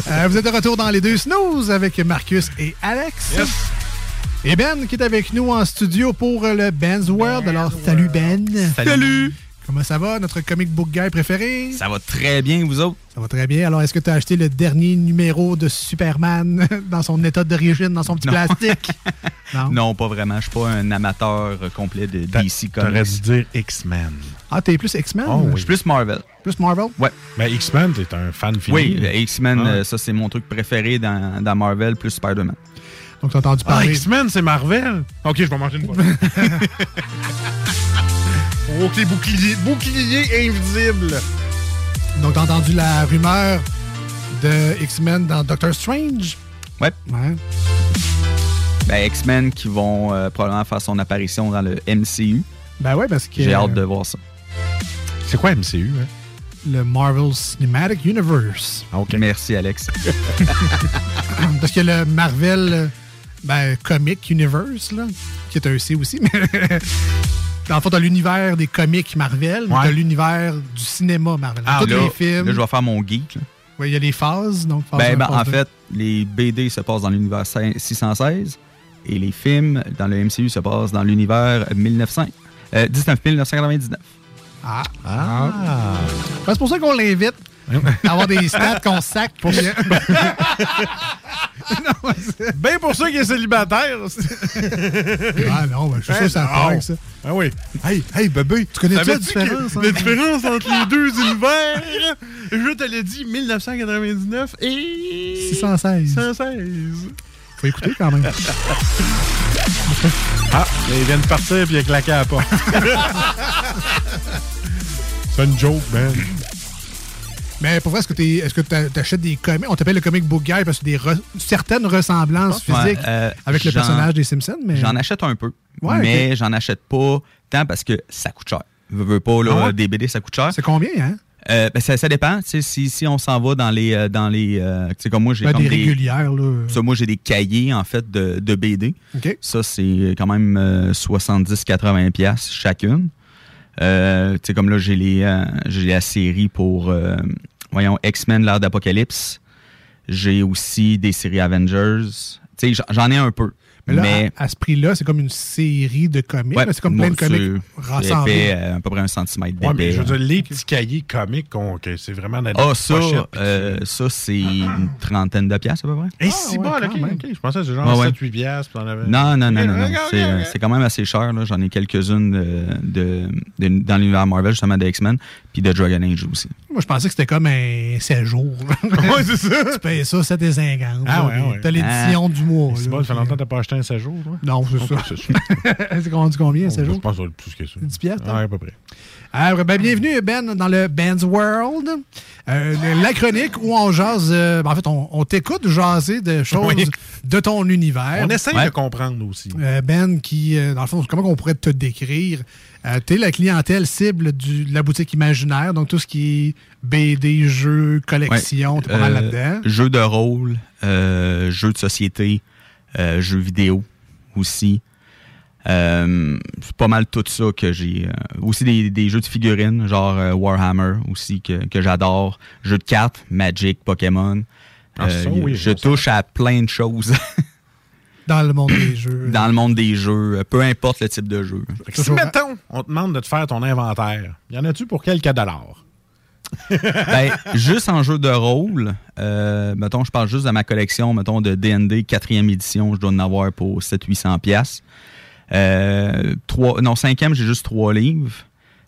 Euh, vous êtes de retour dans les deux snooze avec Marcus et Alex. Et Ben qui est avec nous en studio pour le Ben's World. Alors, salut Ben. Salut. Comment ça va, notre comic book guy préféré? Ça va très bien, vous autres? Ça va très bien. Alors, est-ce que tu as acheté le dernier numéro de Superman dans son état d'origine, dans son petit Non. plastique? Non? Non, pas vraiment. Je suis pas un amateur euh, complet de DC Comics. dû dire X-Men. Ah, t'es plus X-Men? Oh, oui. Je suis plus Marvel. Plus Marvel? Ouais. Mais X-Men, t'es un fan fini. Oui, euh, X-Men, Ah. euh, ça c'est mon truc préféré dans, dans Marvel plus Spider-Man. Donc, t'as entendu Ah, parler. X-Men, c'est Marvel? Ok, je vais manger une bonne. ok, bouclier, bouclier invisible. Donc, t'as entendu la rumeur de X-Men dans Doctor Strange? Ouais. Ouais. Ben, X-Men qui vont euh, probablement faire son apparition dans le MCU. Ben ouais, parce que. J'ai hâte de voir ça. C'est quoi MCU? Hein? Le Marvel Cinematic Universe. Merci, Alex. Parce que le Marvel euh, ben, Comic Universe, là, qui est un C aussi, mais dans le fond, t'as l'univers des comics Marvel, mais Ouais. t'as l'univers du cinéma Marvel. Ah, Tous là, les films. là, je vais faire mon geek. Ouais, Il y a les phases. Donc phase Ben, ben, phase en fait, les BD se passent dans l'univers 616 et les films dans le MCU se passent dans l'univers 1900, euh, 19 1999. Ah. Ben, c'est pour ça qu'on l'invite. avoir des stats qu'on sac. Pour... Ben pour ceux qui est célibataire. ah non, ben, je suis sûr que ça a part avec ça. Ah oui. Hey, hey, bébé. Tu connais-tu la différence, hein? La différence entre les deux univers? Je te l'ai dit, 1999 et. 616. 616. Faut écouter quand même. Ah, il vient de partir puis il a claqué à la porte. C'est une joke, man. Mais pour vrai, est-ce que tu est-ce que t'a- t'achètes des comics? On t'appelle le comic book guy parce que des re- certaines ressemblances physiques euh, avec le personnage des Simpsons. Mais... J'en achète un peu, Ouais, mais j'en achète pas tant parce que ça coûte cher. Veux, veux pas, là, Ah ouais? des BD, ça coûte cher. C'est combien, hein? Euh, ben, ça, ça dépend. Si, si on s'en va dans les. euh, dans les euh, tu sais, comme moi, j'ai Ben, des régulières, là. Ça, moi, j'ai des cahiers, en fait, de, de BD. Ça, c'est quand même euh, 70-80$ piastres chacune. Tu sais, comme là, j'ai les, la série pour, voyons, X-Men, l'ère d'Apocalypse. J'ai aussi des séries Avengers. Tu sais, j'en- ai un peu. Mais là, mais à, à ce prix-là, c'est comme une série de comics. Ouais, c'est comme plein de comics rassemblés. épais, euh, à peu près un centimètre Ouais, mais d'épais. je veux dire, les petits cahiers comiques, qu'on- que c'est vraiment dans des Ah, ça, pochettes, puis euh, ça c'est une trentaine de piastres à peu près. Et si bon, ok, ok. Je pensais que c'est genre Ouais, ouais. 7-8 piastres. avais- Non, non, non, non. non. C'est quand même assez cher. là. J'en ai quelques-unes de, de- de- dans l'univers Marvel, justement, de X-Men, puis de Dragon Age aussi. Moi, je pensais que c'était comme un 16 jours. ouais, c'est ça. tu payes ça 7,50. Ah, ouais, ouais. T'as l'édition du mois. C'est bon, ça fait longtemps que t'as pas acheté un 16 jours, toi? Non, c'est Ok, ça. c'est rendu combien, 16 Je jours? pense que ça plus que ça. 10 piastres, Ouais, à peu près. Alors, ben, bienvenue, Ben, dans le Ben's World. Euh, la chronique où on jase. euh, ben, en fait, on, on t'écoute jaser de choses Oui. de ton univers. On essaye Ouais. de comprendre aussi. Euh, ben, qui, euh, dans le fond, comment on pourrait te décrire? Euh, tu es la clientèle cible du- de la boutique imaginaire, donc tout ce qui est BD, jeux, collection, Ouais. t'es pas mal Euh, là-dedans. Jeux de rôle, euh, jeux de société, euh, jeux vidéo aussi. Euh, c'est pas mal tout ça que j'ai. euh, aussi des, des jeux de figurines, genre euh, Warhammer aussi, que, que j'adore. Jeux de cartes, Magic, Pokémon. Ah, ça, oui, je ça. touche à plein de choses Dans le monde des jeux. dans le monde des jeux, peu importe le type de jeu. Si, mettons, on te demande de te faire ton inventaire, y en a-tu pour quelques dollars? Ben, juste en jeu de rôle, euh, mettons, je parle juste de ma collection, mettons, de D&D 4e édition, je dois en avoir pour 700-800 pièces. Euh, non, cinquième, j'ai juste trois livres.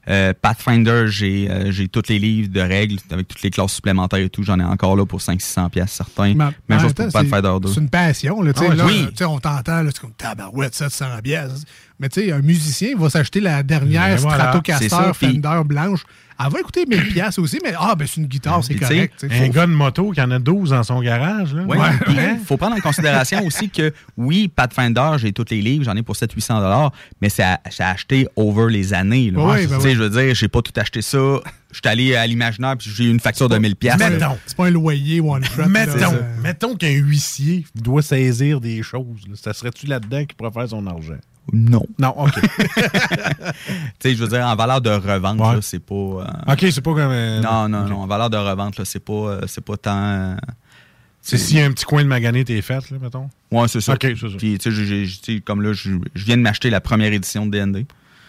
Euh, Pathfinder, j'ai euh, j'ai tous les livres de règles avec toutes les classes supplémentaires et tout. J'en ai encore là pour 500-600 pièces certains. Même chose pour Pathfinder 2. C'est une passion. Là, tu sais, Ah là, oui. on t'entend, c'est comme tabarouette, 700 pièces. Mais tu sais, un musicien va s'acheter la dernière voilà, Stratocaster Fender blanche. Elle va écouter 1000 pièces aussi, mais ah, ben c'est une guitare, c'est sais, correct. Un faut- gars de moto qui en a 12 dans son garage. Il faut prendre en considération aussi que, oui, Pathfinder, j'ai tous les livres, j'en ai pour 700-800 mais c'est à- c'est acheté over les années. là. Oui, Tu ben. Je veux dire, j'ai pas tout acheté ça. Je suis allé à l'imaginaire puis j'ai eu une facture de 1000 pièces. Mettons. C'est pas un loyer one shot. Mettons, mettons qu'un huissier doit saisir des choses. là. Ça serait-tu là-dedans qu'il pourrait faire son argent? Non. Non, OK. Tu sais, je veux dire, en valeur de revente, Ouais. c'est pas. euh, OK, c'est pas comme. euh, Non, non, non. En valeur de revente, c'est pas, euh, c'est pas tant. C'est a un petit coin de magané, t'es fait, là, mettons? Ouais, c'est ça. OK, c'est ça. Puis, tu sais, comme là, je viens de m'acheter la première édition de D&D.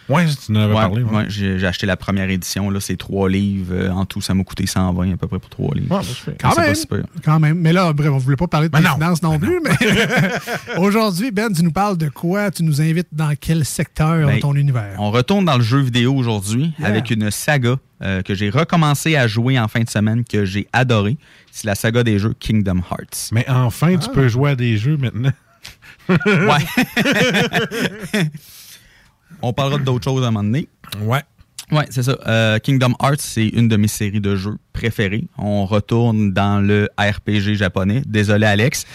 Ouais, tu en avais Ouais, parlé. ouais. ouais, j'ai j'ai acheté la première édition. Là, c'est trois livres. Euh, en tout, ça m'a coûté 120 à peu près pour trois livres. Ouais, c'est fait. Quand même, super. quand même. Mais là, bref, on voulait pas parler de Ben tes non. finances non plus. Mais aujourd'hui, Ben, tu nous parles de quoi? Tu nous invites dans quel secteur Ben, de ton univers? On retourne dans le jeu vidéo aujourd'hui Yeah. avec une saga euh, que j'ai recommencé à jouer en fin de semaine, que j'ai adoré. C'est la saga des jeux Kingdom Hearts. Mais enfin, tu peux jouer à des jeux maintenant. Ouais. On parlera d'autres choses à un moment donné. Ouais. Ouais, c'est ça. Euh, Kingdom Hearts, c'est une de mes séries de jeux préférées. On retourne dans le RPG japonais. Désolé, Alex.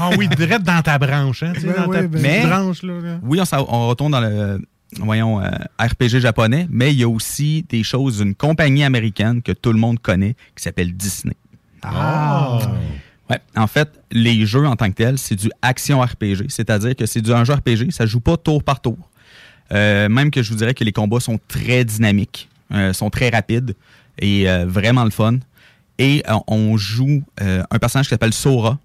Ah oui, direct dans ta branche, hein, tu sais, Ben dans ta oui, ben Mais- branche, là. là. Oui, on retourne dans le voyons, euh, RPG japonais, mais il y a aussi des choses d'une compagnie américaine que tout le monde connaît qui s'appelle Disney. Ah! Ouais. En fait, les jeux en tant que tels, c'est du action RPG, c'est-à-dire que c'est du un jeu RPG, ça joue pas tour par tour. Euh, même que je vous dirais que les combats sont très dynamiques, euh, sont très rapides et euh, vraiment le fun. Et on joue un personnage qui s'appelle Sora,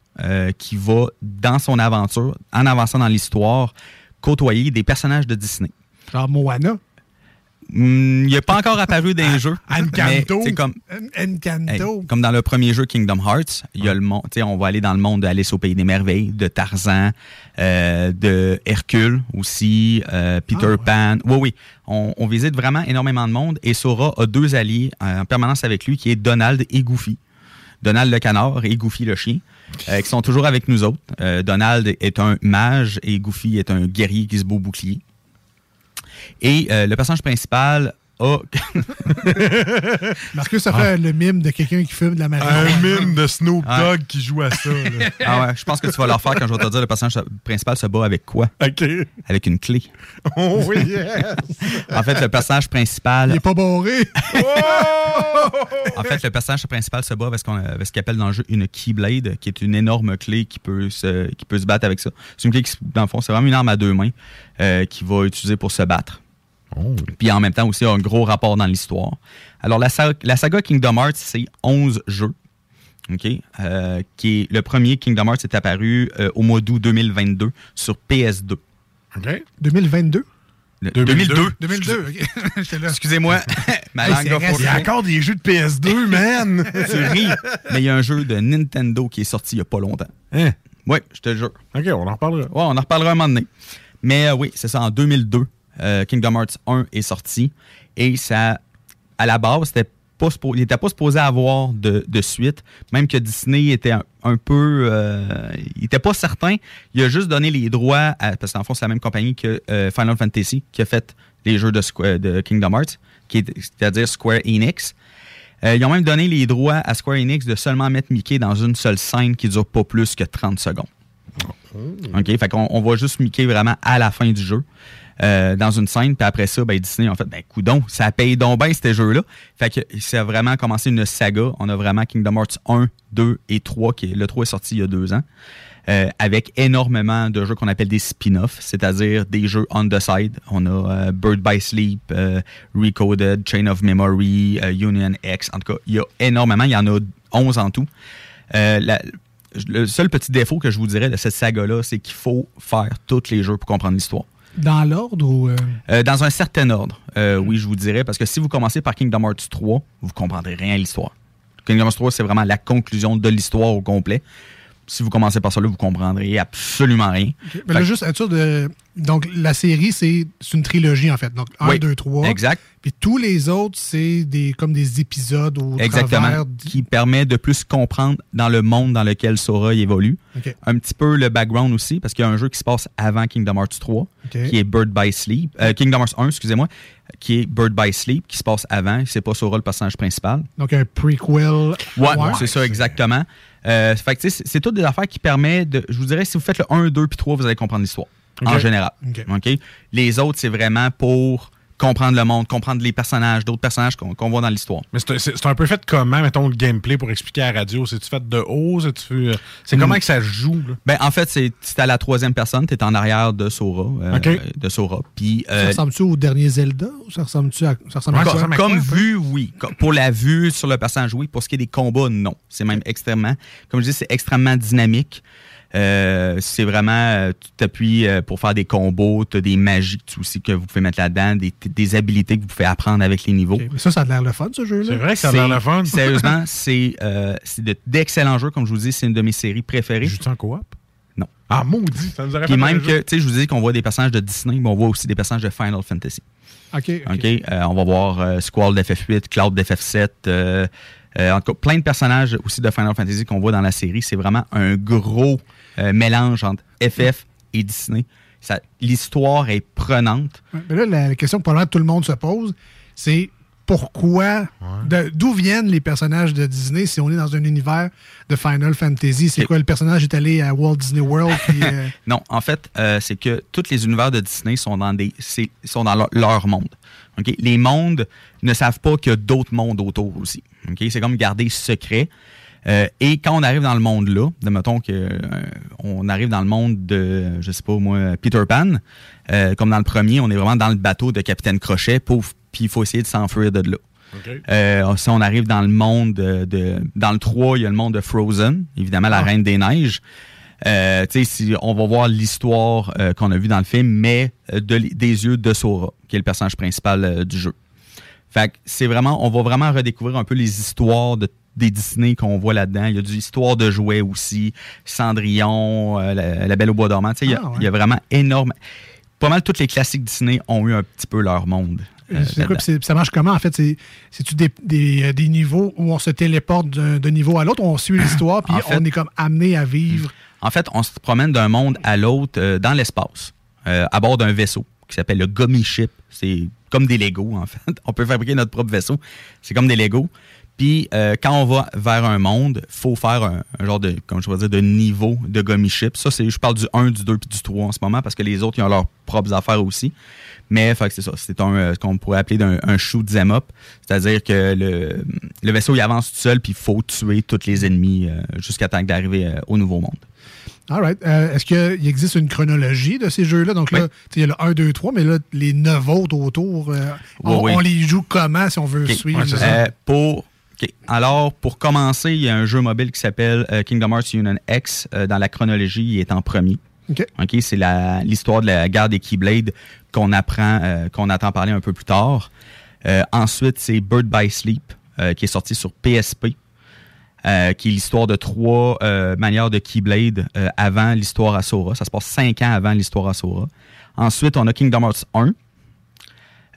qui va, dans son aventure, en avançant dans l'histoire, côtoyer des personnages de Disney. Genre Moana? Hmm, il n'est pas encore apparu dans les jeux. Encanto? mais c'est comme, Encanto? Hey, comme dans le premier jeu Kingdom Hearts, il y a le monde, on va aller dans le monde d'Alice au pays des merveilles, de Tarzan, euh, de Hercule aussi, euh, Peter Pan. Oui, oui. On, on visite vraiment énormément de monde et Sora a deux alliés euh, en permanence avec lui, qui est Donald et Goofy. Donald le canard et Goofy le chien, euh, qui sont toujours avec nous autres. Donald est un mage et Goofy est un guerrier qui se beau bouclier. Et euh, le personnage principal a. Marcus, ça fait le mime de quelqu'un qui fume de la marijuana. Un mime de Snoop Ah. Dogg qui joue à ça. là. Ah ouais, je pense que tu vas leur faire quand je vais te dire le personnage principal se bat avec quoi? OK. Avec une clé. Oh oui, yes! En fait, le personnage principal. Il est pas barré. En fait, le personnage principal se bat avec ce qu'on ce appelle dans le jeu une Keyblade, qui est une énorme clé qui peut se, qui peut se battre avec ça. C'est une clé qui, dans le fond, c'est vraiment une arme à deux mains euh, qu'il va utiliser pour se battre. Puis en même temps aussi, il y a un gros rapport dans l'histoire. Alors, la, sa- la saga Kingdom Hearts, c'est 11 jeux. OK? Euh, qui est, le premier Kingdom Hearts est apparu euh, au mois d'août 2022 sur PS2. OK. 2022? Le- 2002. 2002. 2002, OK. J'étais là. Excusez-moi. Ma langue. Il y a encore des jeux de PS2, man! Tu ris. Mais il y a un jeu de Nintendo qui est sorti il n'y a pas longtemps. Hein? Oui, je te le jure. OK, on en reparlera. Ouais, on en reparlera un moment donné. Mais euh, oui, c'est ça, en 2002, euh, Kingdom Hearts 1 est sorti. Et ça, à la base, c'était pas il n'était pas supposé avoir de, de suite. Même que Disney était un, un peu. euh, il n'était pas certain. Il a juste donné les droits, à, parce qu'en fond, c'est la même compagnie que euh, Final Fantasy qui a fait les jeux de, Squa- de Kingdom Hearts, c'est-à-dire Square Enix. Euh, ils ont même donné les droits à Square Enix de seulement mettre Mickey dans une seule scène qui dure pas plus que 30 secondes. OK? Fait qu'on on voit juste Mickey vraiment à la fin du jeu. Euh, dans une scène, puis après ça, ben, Disney en fait, ben coudon, ça paye donc bien ces jeux-là. Fait que ça a vraiment commencé une saga. On a vraiment Kingdom Hearts 1, 2 et 3, qui est, le 3 est sorti il y a deux ans, euh, avec énormément de jeux qu'on appelle des spin-offs, c'est-à-dire des jeux on the side. On a euh, Bird by Sleep, euh, Recoded, Chain of Memory, euh, Union X. En tout cas, il y a énormément, il y en a 11 en tout. Euh, la- le seul petit défaut que je vous dirais de cette saga-là, c'est qu'il faut faire tous les jeux pour comprendre l'histoire. Dans l'ordre ou. euh, Euh, dans un certain ordre, euh, oui, je vous dirais, parce que si vous commencez par Kingdom Hearts 3, vous comprendrez rien à l'histoire. Kingdom Hearts 3, c'est vraiment la conclusion de l'histoire au complet. Si vous commencez par ça, là, vous comprendrez absolument rien. Mais là, que- juste être sûr de. Donc, la série, c'est une trilogie, en fait. Donc, 1, Oui, 2, 3. exact. Puis tous les autres, c'est des comme des épisodes au Exactement. travers. Qui permet de plus comprendre dans le monde dans lequel Sora évolue. OK. Un petit peu le background aussi, parce qu'il y a un jeu qui se passe avant Kingdom Hearts 3, OK. qui est Bird by Sleep. euh, Kingdom Hearts 1, excusez-moi, qui est Bird by Sleep, qui se passe avant. C'est pas Sora le personnage principal. Donc, un prequel. Ouais, c'est ça, exactement. Euh, fait que, c'est toutes des affaires qui permettent de. Je vous dirais, si vous faites le 1, 2 puis 3, vous allez comprendre l'histoire. En Ok. général. Ok. OK? Les autres, c'est vraiment pour comprendre le monde, comprendre les personnages, d'autres personnages qu'on voit dans l'histoire. Mais c'est un peu fait comment, mettons, le gameplay pour expliquer à la radio? C'est-tu fait de haut? Euh, c'est comment Mm. que ça se joue? là? Ben, en fait, c'est à la troisième personne. Tu es en arrière de Sora. euh, Ok. De Sora. Puis, Ça euh, ressemble-tu au dernier Zelda ou ça ressemble-tu à. Ça ressemble à comme, quoi? comme vue, oui. Pour la vue sur le personnage, oui. Pour ce qui est des combats, non. C'est même extrêmement, comme je dis, c'est extrêmement dynamique. Euh, c'est vraiment, euh, tu t'appuies euh, pour faire des combos, tu as des magies que tu- aussi que vous pouvez mettre là-dedans, des, des habilités que vous pouvez apprendre avec les niveaux. Mais ça, ça a l'air le fun, ce jeu-là. C'est vrai que ça a l'air le fun. Sérieusement, c'est euh, c'est de- d'excellents jeux. Comme je vous dis, c'est une de mes séries préférées. Joue-tu en coop? Non. Ah, maudit! Ça nous aurait Puis fait même que, tu sais, je vous dis qu'on voit des personnages de Disney, mais on voit aussi des personnages de Final Fantasy. OK. OK. Euh, on va voir euh, Squall d'FF8, Cloud d'FF7. Euh, en tout cas, plein de personnages aussi de Final Fantasy qu'on voit dans la série. C'est vraiment un gros euh, mélange entre FF et Disney. L'histoire est prenante. Ouais, Mais là, la, la question que probablement tout le monde se pose, c'est pourquoi, d'où viennent les personnages de Disney si on est dans un univers de Final Fantasy? C'est quoi, le personnage est allé à Walt Disney World? puis, euh, Non, en fait, euh, c'est que tous les univers de Disney sont dans, des, sont dans leur, leur monde. Les mondes ne savent pas qu'il y a d'autres mondes autour aussi. OK? C'est comme garder secret. Euh, et quand on arrive dans le monde là, de mettons que euh, on arrive dans le monde de, je sais pas moi, Peter Pan, euh, comme dans le premier, on est vraiment dans le bateau de Capitaine Crochet, pauvre, puis il faut essayer de s'enfuir de là. Euh, si on arrive dans le monde de, de- dans le 3, il y a le monde de Frozen, évidemment la Ah. Reine des Neiges. Euh, tu sais, si on va voir l'histoire euh, qu'on a vue dans le film, mais de des yeux de Sora, qui est le personnage principal du jeu. Fait que c'est vraiment, on va vraiment redécouvrir un peu les histoires de, des Disney qu'on voit là-dedans. Il y a du histoire de jouets aussi, Cendrillon, euh, la, La Belle au bois dormant. Tu sais, il y a- Ah, ouais. il y, a vraiment énorme. Pas mal tous les classiques Disney ont eu un petit peu leur monde. euh, quoi, ça marche comment, en fait? C'est- C'est-tu des, des, euh, des niveaux où on se téléporte d'un niveau à l'autre, on suit l'histoire, puis fait- on est comme amené à vivre? En fait, on se promène d'un monde à l'autre euh, dans l'espace, à bord d'un vaisseau qui s'appelle le Gummy Ship. C'est comme des Legos, en fait. On peut fabriquer notre propre vaisseau. C'est comme des Legos. Puis euh, quand on va vers un monde, faut faire un, genre de, comme je dire, de niveau de gummy ship. Ça, c'est, je parle du 1, du 2 puis du 3 en ce moment parce que les autres, ils ont leurs propres affaires aussi. Mais c'est ça, c'est un, euh, ce qu'on pourrait appeler un shoot them up. C'est-à-dire que le, le vaisseau, il avance tout seul puis il faut tuer tous les ennemis euh, jusqu'à temps d'arriver au nouveau monde. All right. Euh, Est-ce qu'il existe une chronologie de ces jeux-là? Donc là, il y a le 1, 2, 3, mais là, les 9 autres autour, euh, on, Oui, oui. on les joue comment si on veut suivre? Euh, pour. Alors, pour commencer, il y a un jeu mobile qui s'appelle Kingdom Hearts Union X. Dans la chronologie, il est en premier. OK. Ok, c'est la- l'histoire de la guerre des Keyblade qu'on apprend, qu'on attend parler un peu plus tard. Ensuite, c'est Bird by Sleep, qui est sorti sur PSP, euh, qui est l'histoire de trois euh, manières de Keyblade euh, avant l'histoire Asura. Ça se passe cinq ans avant l'histoire Asura. Ensuite, on a Kingdom Hearts 1,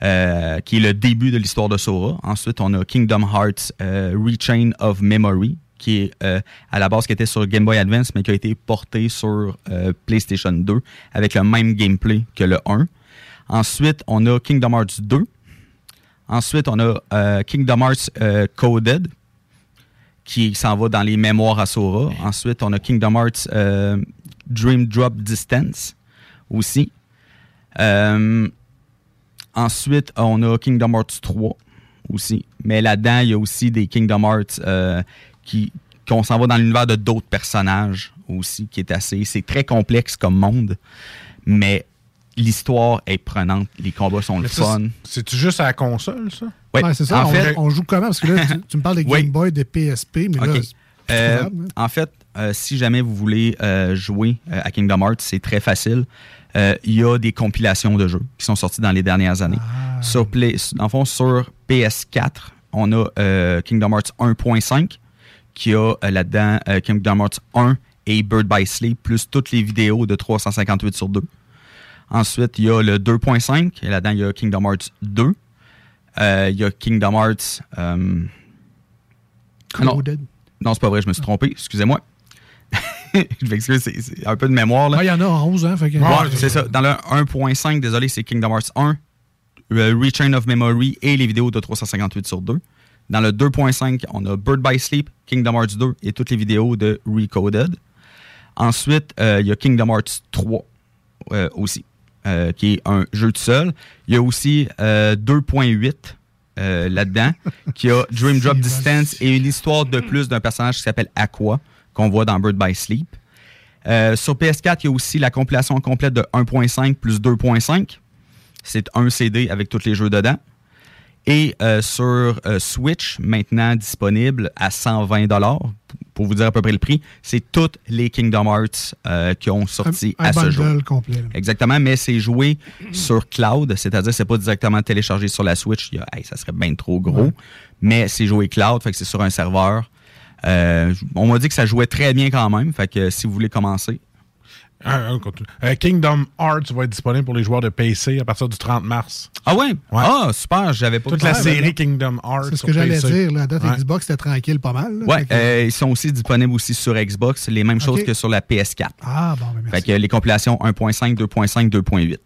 euh, qui est le début de l'histoire de Sora. Ensuite, on a Kingdom Hearts Rechain of Memory, qui est à la base qui était sur Game Boy Advance, mais qui a été porté sur PlayStation 2 avec le même gameplay que le 1. Ensuite, on a Kingdom Hearts 2. Ensuite, on a Kingdom Hearts Coded, qui s'en va dans les mémoires à Sora. Ensuite, on a Kingdom Hearts euh, Dream Drop Distance aussi. Euh, ensuite, on a Kingdom Hearts 3 aussi. Mais là-dedans, il y a aussi des Kingdom Hearts euh, qui qu'on s'en va dans l'univers de d'autres personnages aussi, qui est assez. C'est très complexe comme monde, mais l'histoire est prenante. Les combats sont le fun. c'est- C'est-tu juste à la console, ça? Ouais, c'est ça. En on, fait- on joue comment? Parce que là, tu, tu me parles de Game Boy, de PSP, mais là, Euh, hein. en fait, euh, si jamais vous voulez euh, jouer euh, à Kingdom Hearts, c'est très facile. Euh, Il y a des compilations de jeux qui sont sorties dans les dernières années. Ah. Sur Play, en fond, sur PS4, on a euh, Kingdom Hearts 1.5 qui a euh, là-dedans euh, Kingdom Hearts 1 et Bird by Sleep, plus toutes les vidéos de 358 sur 2. Ensuite, il y a le 2.5, et là-dedans, il y a Kingdom Hearts 2. Euh, il y a Kingdom Hearts... euh, ah non, non, c'est pas vrai, je me suis trompé, excusez-moi. je m'excuse, c'est- un peu de mémoire. là. Ouais, Il y en a 11, hein? Fait que- Ouais, c'est ça. Dans le 1.5, désolé, c'est Kingdom Hearts 1, euh, Return of Memory et les vidéos de 358 sur 2. Dans le 2.5, on a Bird by Sleep, Kingdom Hearts 2 et toutes les vidéos de Recoded. Ensuite, euh, il y a Kingdom Hearts 3 euh, aussi, euh, qui est un jeu tout seul. Il y a aussi euh, 2.8 euh, là-dedans, qui a Dream Drop Distance et une histoire de plus d'un personnage qui s'appelle Aqua, qu'on voit dans Bird by Sleep. Euh, sur PS4, il y a aussi la compilation complète de 1.5 plus 2.5. C'est un CD avec tous les jeux dedans. Et euh, sur euh, Switch, maintenant disponible à 120 pour vous dire à peu près le prix, c'est toutes les Kingdom Hearts euh, qui ont sorti Un- un à ce jour. complet. Exactement, mais c'est joué sur cloud, c'est-à-dire c'est pas directement téléchargé sur la Switch. Il y a- hey, ça serait bien trop gros, Ouais. mais c'est joué cloud, fait que c'est sur un serveur. Euh, on m'a dit que ça jouait très bien quand même, fait que si vous voulez commencer. Ah. Euh, Kingdom Hearts va être disponible pour les joueurs de PC à partir du 30 mars. Ah ouais? Ah, super, j'avais pas Toute tout la série Kingdom Hearts. C'est ce que j'allais dire. À date, Ouais. Xbox, c'était tranquille pas mal. là. Ouais, euh, ils sont aussi disponibles aussi sur Xbox, les mêmes choses que sur la PS4. Ah, bon, ben, merci. Fait que les compilations 1.5, 2.5, 2.8.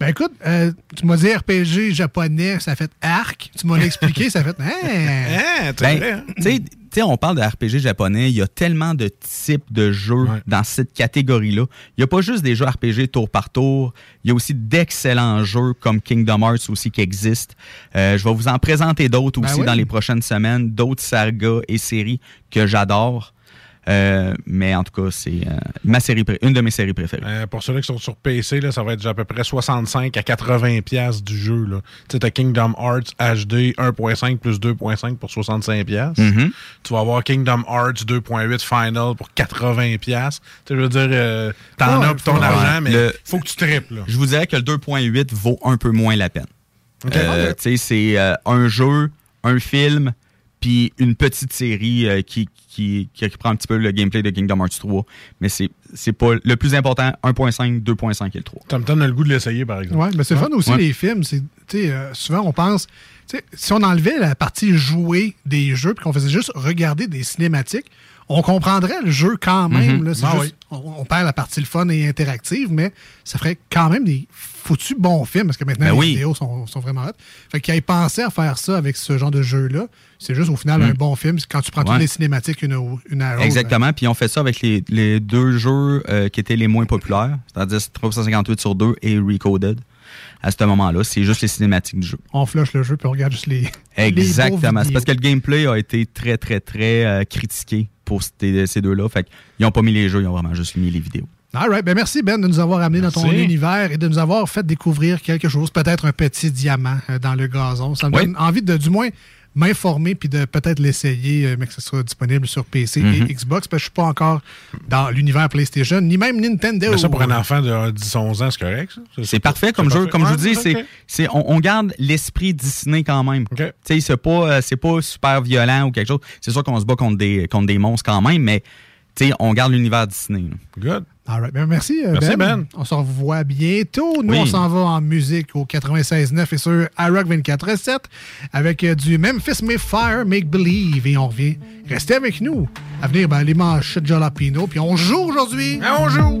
Ben écoute, euh, tu m'as dit RPG japonais, ça fait arc. Tu m'as expliqué, ça fait. Hein? Ben, tu sais- sais, on parle de RPG japonais, il y a tellement de types de jeux dans cette catégorie-là. Il n'y a pas juste des jeux RPG tour par tour, il y a aussi d'excellents jeux comme Kingdom Hearts aussi qui existent. Euh, je vais vous en présenter d'autres Ben aussi oui. dans les prochaines semaines, d'autres sagas et séries que j'adore. Euh, mais en tout cas, c'est euh, ma série, une de mes séries préférées. Euh, pour ceux qui sont sur PC, là, ça va être à peu près 65 à 80 pièces du jeu. Tu sais, t'as Kingdom Hearts HD 1.5 plus 2.5 pour 65 pièces. Mhm. Tu vas avoir Kingdom Hearts 2.8 Final pour 80 pièces. Je veux dire, euh, t'en Ouais, as pour ton ouais. argent, mais Le- faut que tu triples. là. Je vous dirais que le 2.8 vaut un peu moins la peine. Euh, c'est euh, un jeu, un film, puis une petite série euh, qui, qui, qui reprend un petit peu le gameplay de Kingdom Hearts 3. Mais c'est c'est pas le plus important, 1.5, 2.5 et le 3. Ça me donne le goût de l'essayer, par exemple. Ouais, mais c'est fun aussi Ouais. les films. C'est, tu sais, euh, souvent on pense, tu sais, si on enlevait la partie jouée des jeux puis qu'on faisait juste regarder des cinématiques, on comprendrait le jeu quand même. Mhm. là. Ah juste- on, on perd la partie le fun et interactive, mais ça ferait quand même des foutus bons films, parce que maintenant, Ben les oui. vidéos sont, sont vraiment hot. Fait qu'ils aient pensé à faire ça avec ce genre de jeu-là. C'est juste au final un Mhm. bon film. Quand tu prends toutes les cinématiques une, une à Exactement. Puis on fait ça avec les, les deux jeux euh, qui étaient les moins populaires, c'est-à-dire 358 sur 2 et Recoded. À ce moment-là, c'est juste les cinématiques du jeu. on flush le jeu puis on regarde juste les. Exactement. C'est parce que le gameplay a été très, très, très euh, critiqué pour ces, ces deux-là. Fait qu'ils n'ont pas mis les jeux, ils ont vraiment juste mis les vidéos. All right. Ben merci, Ben, de nous avoir amené dans ton univers et de nous avoir fait découvrir quelque chose, peut-être un petit diamant euh, dans le gazon. Ça me Oui. donne envie de, du moins, m'informer puis de peut-être l'essayer, euh, mais que ce soit disponible sur PC Mhm. et Xbox, parce que je suis pas encore dans l'univers PlayStation, ni même Nintendo. Mais ça, pour un enfant de 10-11 ans, c'est correct? C'est parfait comme jeu. parfait. Comme je vous dis, c'est, on, on garde l'esprit Disney quand même. Tu sais, c'est pas, euh, c'est pas super violent ou quelque chose. C'est sûr qu'on se bat contre des, contre des monstres quand même, mais tu sais, on garde l'univers Disney. Good. All right. Ben, merci, euh, Merci, Ben. On se revoit bientôt. Nous, Oui. on s'en va en musique au 96.9 et sur iRock 24.7 avec euh, du Memphis Mayfire Make Believe. Et on revient. Restez avec nous. À venir, ben, les manchettes Jalapino. Puis on joue aujourd'hui. on joue.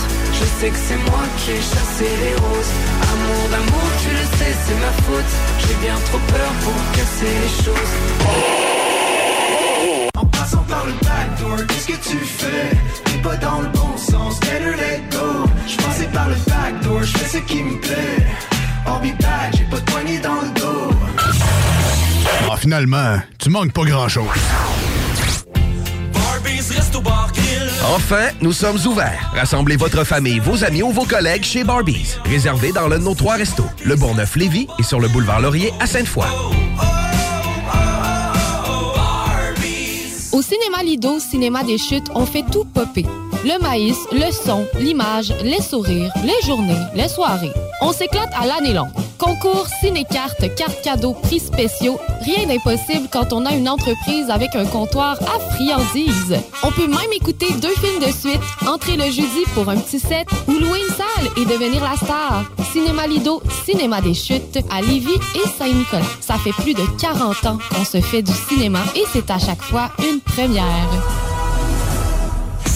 sais que c'est moi qui ai chassé les roses. Amour d'amour, tu le sais, c'est ma faute. J'ai bien trop peur pour casser les choses. En passant par le backdoor, qu'est-ce que tu fais? T'es pas dans le bon sens, better let go Je passais par le backdoor, je fais ce qui me plaît I'll be back, j'ai pas de poignée dans le dos Ah, finalement, tu manques pas grand-chose. Enfin, nous sommes ouverts. Rassemblez votre famille, vos amis ou vos collègues chez Barbies. Réservé dans l'un de nos trois restos, le Bourgneuf-Lévis et sur le boulevard Laurier à Sainte-Foy. Au cinéma Lido, cinéma des chutes, on fait tout popper. Le maïs, le son, l'image, les sourires, les journées, les soirées. On s'éclate à l'année longue. Concours, ciné-cartes, cartes cadeaux, prix spéciaux, rien d'impossible quand on a une entreprise avec un comptoir à friandises. On peut même écouter deux films de suite, entrer le jeudi pour un petit set ou louer une salle et devenir la star. Cinéma Lido, cinéma des chutes à Lévis et Saint-Nicolas. Ça fait plus de 40 ans qu'on se fait du cinéma et c'est à chaque fois une première.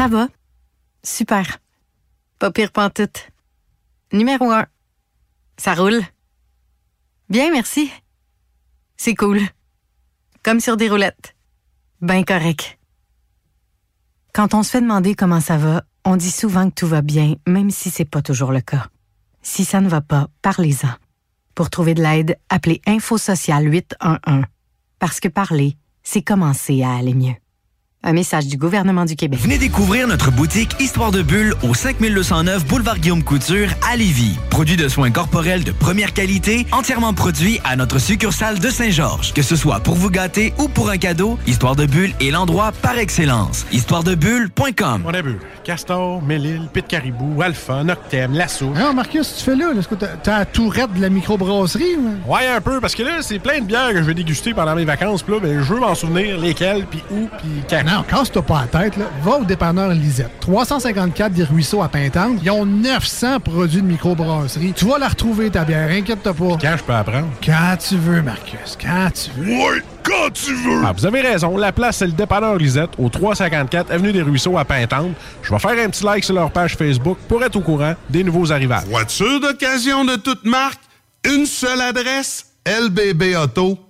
Ça va? Super. Pas pire pantoute. Numéro un. Ça roule. Bien, merci. C'est cool. Comme sur des roulettes. Ben correct. Quand on se fait demander comment ça va, on dit souvent que tout va bien, même si c'est pas toujours le cas. Si ça ne va pas, parlez-en. Pour trouver de l'aide, appelez Info Social 811. Parce que parler, c'est commencer à aller mieux. Un message du gouvernement du Québec. Venez découvrir notre boutique Histoire de Bulle au 5209 Boulevard Guillaume Couture à Lévis. Produit de soins corporels de première qualité, entièrement produit à notre succursale de Saint-Georges. Que ce soit pour vous gâter ou pour un cadeau, Histoire de Bulle est l'endroit par excellence. Histoiredebulle.com On a bu Castor, Mélile, Pit Caribou, Alpha, Noctem, Lasso. Non, Marcus, tu fais là? Est-ce que t'as t'as la tourette de la microbrasserie? ou- Ouais, un peu, parce que là, c'est plein de bières que je vais déguster pendant mes vacances. Puis là, ben, je veux m'en souvenir lesquelles, puis où, puis quand. Non, casse-toi pas la tête. Là. Va au dépanneur Lisette. 354 des Ruisseaux à Pintante. Ils ont 900 produits de microbrasserie. Tu vas la retrouver, ta bière. Inquiète-toi pas. Quand je peux apprendre? Quand tu veux, Marcus. Quand tu veux. Ouais, quand tu veux! Ah, vous avez raison. La place, c'est le dépanneur Lisette, au 354 Avenue des Ruisseaux à Pintante. Je vais faire un petit like sur leur page Facebook pour être au courant des nouveaux arrivages. Voiture d'occasion de toute marque, une seule adresse, lbbauto.com.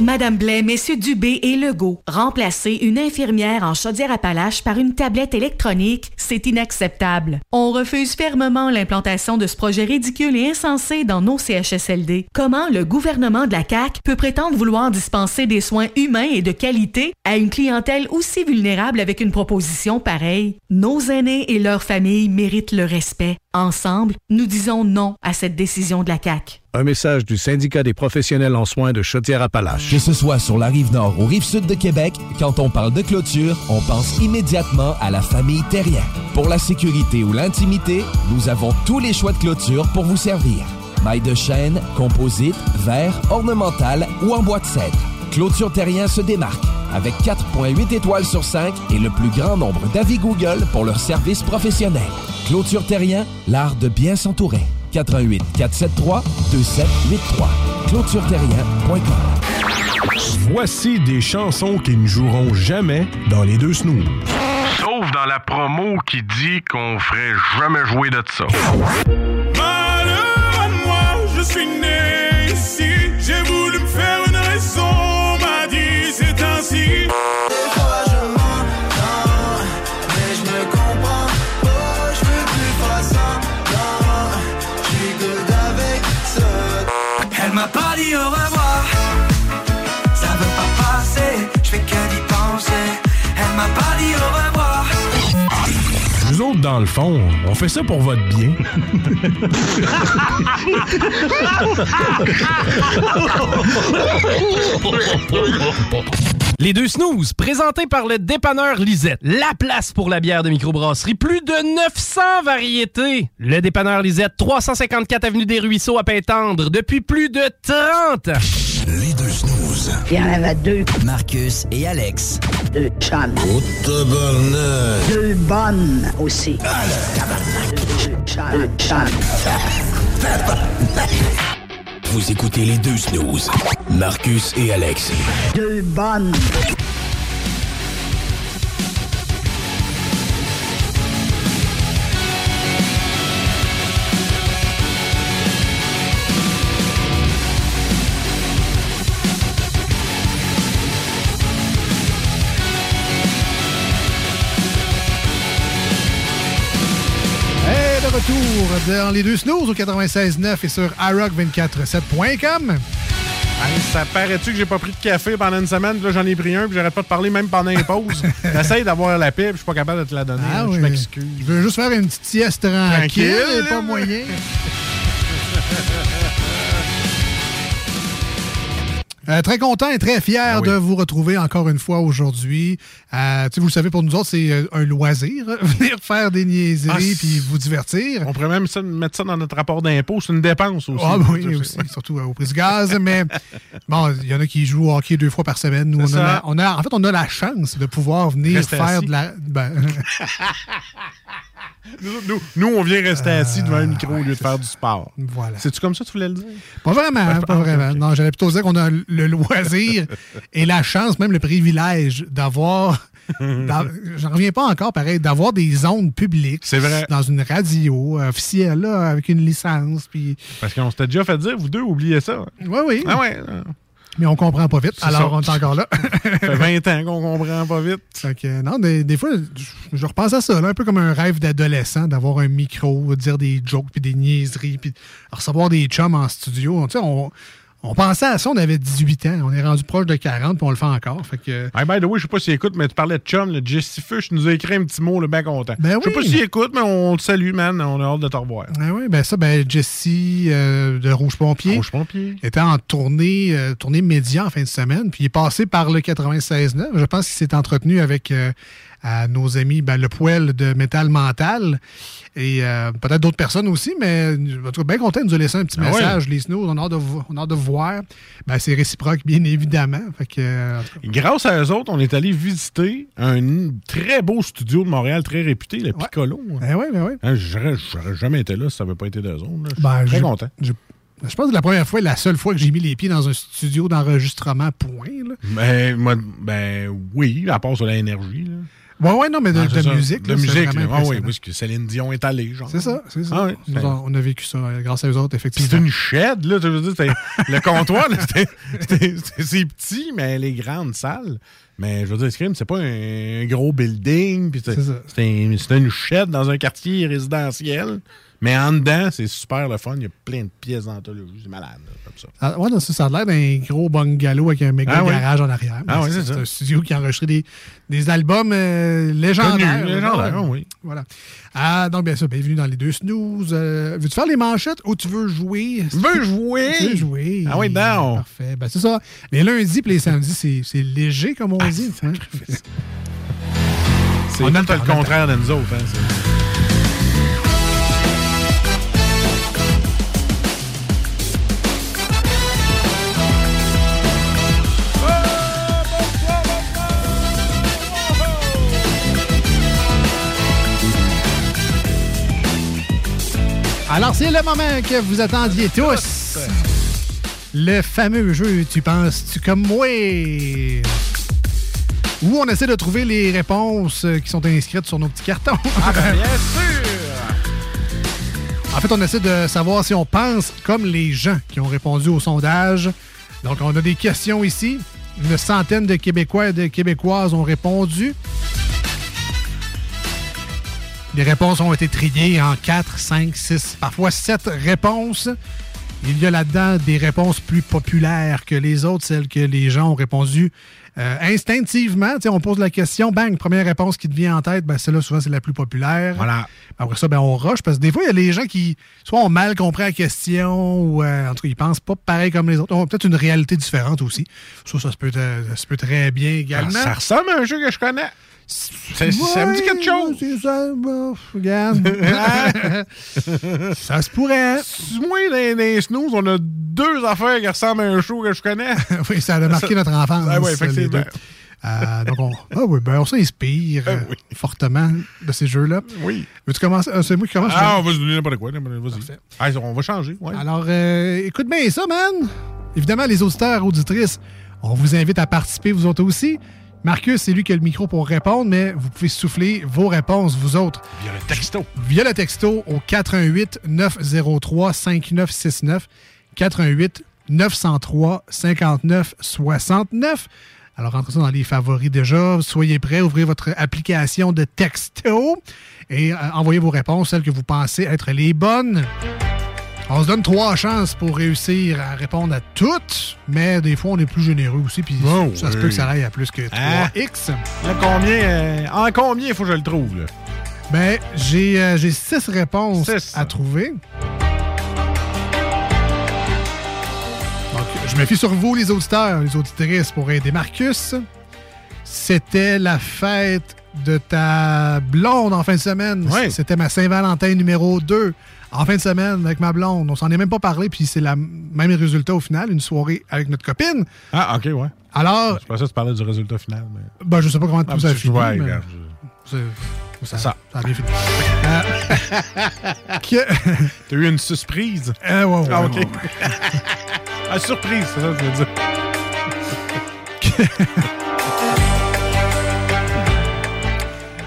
Madame Blais, Messieurs Dubé et Legault, remplacer une infirmière en Chaudière-Appalaches par une tablette électronique, c'est inacceptable. On refuse fermement l'implantation de ce projet ridicule et insensé dans nos CHSLD. Comment le gouvernement de la CAQ peut prétendre vouloir dispenser des soins humains et de qualité à une clientèle aussi vulnérable avec une proposition pareille? Nos aînés et leurs familles méritent le respect. Ensemble, nous disons non à cette décision de la CAQ. Un message du syndicat des professionnels en soins de Chaudière-Appalaches. Que ce soit sur la rive nord ou rive sud de Québec, quand on parle de clôture, on pense immédiatement à la famille Terrien. Pour la sécurité ou l'intimité, nous avons tous les choix de clôture pour vous servir. Maille de chêne, composite, verre, ornemental ou en bois de cèdre. Clôture Terrien se démarque avec 4.8 étoiles sur 5 et le plus grand nombre d'avis Google pour leur service professionnel. Clôture Terrien, l'art de bien s'entourer. 88 473 2783. ClôtureTerrien.com. Voici des chansons qui ne joueront jamais dans les deux snooze. Sauf dans la promo qui dit qu'on ferait jamais jouer de ça. Malheur à moi, je suis né dans le fond, on fait ça pour votre bien. Les deux snooze, présentés par le dépanneur Lisette. La place pour la bière de microbrasserie. Plus de 900 variétés. Le dépanneur Lisette, 354 Avenue des Ruisseaux à Pintendre, depuis plus de 30 ans. Les deux snooze. Il y en avait deux. Marcus et Alex. Deux chums. Oh, tabarnak. Deux bonnes aussi. Deux chums. Deux chums. Vous écoutez les deux snooze. Marcus et Alex. Deux bonnes. Retour dans les deux snooze au 96.9 et sur iRock247.com. Hey, ça paraît-tu que j'ai pas pris de café pendant une semaine, puis là j'en ai pris un, puis j'arrête pas de parler même pendant les pauses? J'essaye d'avoir la paix, puis je suis pas capable de te la donner. Ah là, oui. Je m'excuse. Je veux juste faire une petite sieste tranquille, Tranquille, et pas moyen. Euh, très content et très fier de vous retrouver encore une fois aujourd'hui. Euh, vous le savez, pour nous autres, c'est euh, un loisir, venir faire des niaiseries Ah, puis vous divertir. On pourrait même ça- mettre ça dans notre rapport d'impôt, c'est une dépense aussi. Ah oui, aussi, surtout euh, au prix du gaz. Mais bon, il y en a qui jouent au hockey deux fois par semaine. Nous, on a, C'est ça. la- on a- en fait, on a la chance de pouvoir venir faire assis. de la. ben, Nous, nous- nous, on vient rester assis devant un micro au lieu de faire du sport. Voilà. C'est-tu comme ça que tu voulais le dire? Pas vraiment, Ouais, je pas vraiment. Non, j'allais plutôt dire qu'on a le loisir et la chance, même le privilège d'avoir. J'en reviens pas encore, pareil, d'avoir des ondes publiques. C'est vrai. Dans une radio officielle, là, avec une licence. Puis... Parce qu'on s'était déjà fait dire, vous deux, oubliez ça. Oui, oui. Ah ouais. Mais on comprend pas vite, alors ça. on est encore là. Ça fait 20 ans qu'on comprend pas vite. Fait que, non, des, des fois, je, je repense à ça, là, un peu comme un rêve d'adolescent, d'avoir un micro, dire des jokes, puis des niaiseries, puis recevoir des chums en studio. Tu sais, on, on pensait à ça, on avait 18 ans, on est rendu proche de 40, puis on le fait encore. Fait que, Hey, by the way, je sais pas s'il écoute, mais tu parlais de chum, le Jesse Fush nous a écrit un petit mot, le bien content. Ben Je sais pas oui. s'il écoute, mais on te salue, man. On a hâte de te revoir. Ah oui, ben ça, ben Jesse euh, de Rouge Pompier. Rouge Pompier. Était en tournée, euh, tournée média en fin de semaine, puis il est passé par le 96.9. Je pense qu'il s'est entretenu avec euh, à nos amis ben, le poêle de métal mental et euh, peut-être d'autres personnes aussi, mais en tout cas, bien content de nous a laissé un petit Ah ouais. message, les snows, on a hâte de, vo- on a hâte de voir. Ben, c'est réciproque, bien évidemment. Fait que, euh, Grâce à eux autres, on est allé visiter un très beau studio de Montréal, très réputé, le Piccolo. ben oui, ben oui. Hein, J'aurais jamais été là si ça n'avait pas été d'eux autres. Je suis Ben, très content. Je pense que la première fois et la seule fois que j'ai mis les pieds dans un studio d'enregistrement, point. Là. Ben, moi, ben oui, à part sur l'énergie. Ouais, ouais, non, mais de, ça. musique. De là, musique, là. Ah oui, parce que Céline Dion est allée, genre. C'est ça, c'est ça. Ah Nous, c'est- on, on a vécu ça euh, grâce à eux autres, effectivement. c'est une shed, là. Tu veux dire, c'est- le comptoir, c'est petit, mais elle est grande salle. Mais je veux dire, Scream, c'est pas un gros building. c'est une shed dans un quartier résidentiel. Mais en dedans, c'est super le fun. Il y a plein de pièces d'anthologie. C'est malade, là, comme ça. Ah, ouais, non, ça, ça a l'air d'un gros bungalow avec un méga Ah oui. garage en arrière. Ah oui, c'est un studio qui a enregistré des, des albums euh, légendaires. Légendaires, oui. Voilà. Ah, donc, bien sûr, bienvenue dans les deux snooze. Euh, Veux-tu faire les manchettes ou tu veux jouer? Je veux jouer! Tu veux jouer? Ah oui, non! Parfait. Ben, c'est ça. Les lundis et les samedis, c'est- léger, comme on Ah, dit. hein? C'est On a même le temps, le on a le contraire de nous autres. hein, Alors, c'est le moment que vous attendiez tous. Le fameux jeu Tu penses-tu comme moi? Où on essaie de trouver les réponses qui sont inscrites sur nos petits cartons. Ah, ben, bien sûr! En fait, on essaie de savoir si on pense comme les gens qui ont répondu au sondage. Donc, on a des questions ici. Une centaine de Québécois et de Québécoises ont répondu. Les réponses ont été triées en 4, 5, 6, parfois 7 réponses. Il y a là-dedans des réponses plus populaires que les autres, celles que les gens ont répondu euh, instinctivement. On pose la question, bang, première réponse qui te vient en tête, ben celle-là, souvent, c'est la plus populaire. Voilà. Après ça, ben, on rush, parce que des fois, il y a les gens qui soit ont mal compris la question, ou euh, en tout cas, ils pensent pas pareil comme les autres. Ils ont peut-être une réalité différente aussi. Ça, ça se peut, euh, ça se peut très bien également. Ah, ça ressemble à un jeu que je connais. Ça, ça me dit quelque chose. C'est ça, regarde. ça se pourrait. Moi, dans les snooze, on a deux affaires qui ressemblent à un show que je connais. oui, ça a marqué notre enfance. Ah oui, effectivement. deux. Euh, donc, on, ah oui, ben, on s'inspire euh, fortement de ces jeux-là. Oui. Veux-tu commencer? Ah, c'est moi qui commence. Ah, on va se donner n'importe quoi. Vas-y. Ah, on va changer. Ouais. Alors, euh, écoute bien ça, man. Évidemment, les auditeurs, auditrices, on vous invite à participer, vous autres aussi. Marcus, c'est lui qui a le micro pour répondre, mais vous pouvez souffler vos réponses, vous autres. Via le texto. Via le texto au 88 903 5969 88 903 59 69. Alors, rentrez ça dans les favoris déjà. Soyez prêts, ouvrez votre application de texto et euh, envoyez vos réponses, celles que vous pensez être les bonnes. On se donne trois chances pour réussir à répondre à toutes, mais des fois, on est plus généreux aussi, puis Oh, ça se peut que ça aille à plus que 3x. Ah. Combien, euh, en combien il faut que je le trouve? Là? Ben, j'ai euh, six réponses à trouver. Donc, je me fie sur vous, les auditeurs, les auditrices, pour aider Marcus. C'était la fête de ta blonde en fin de semaine. C'était ma Saint-Valentin numéro 2 en fin de semaine avec ma blonde. On s'en est même pas parlé, puis c'est le même résultat au final, une soirée avec notre copine. Ah, OK, ouais. Alors, Je pensais que tu parlais du résultat final. Mais... ben, je sais pas comment tout Ah, ça a que, fini. ouais, mais ça, ça. ça a bien fini. Euh, T'as eu une surprise? Euh, ouais, ouais, ah, OK. ouais, ah, surprise, c'est ça que je veux dire.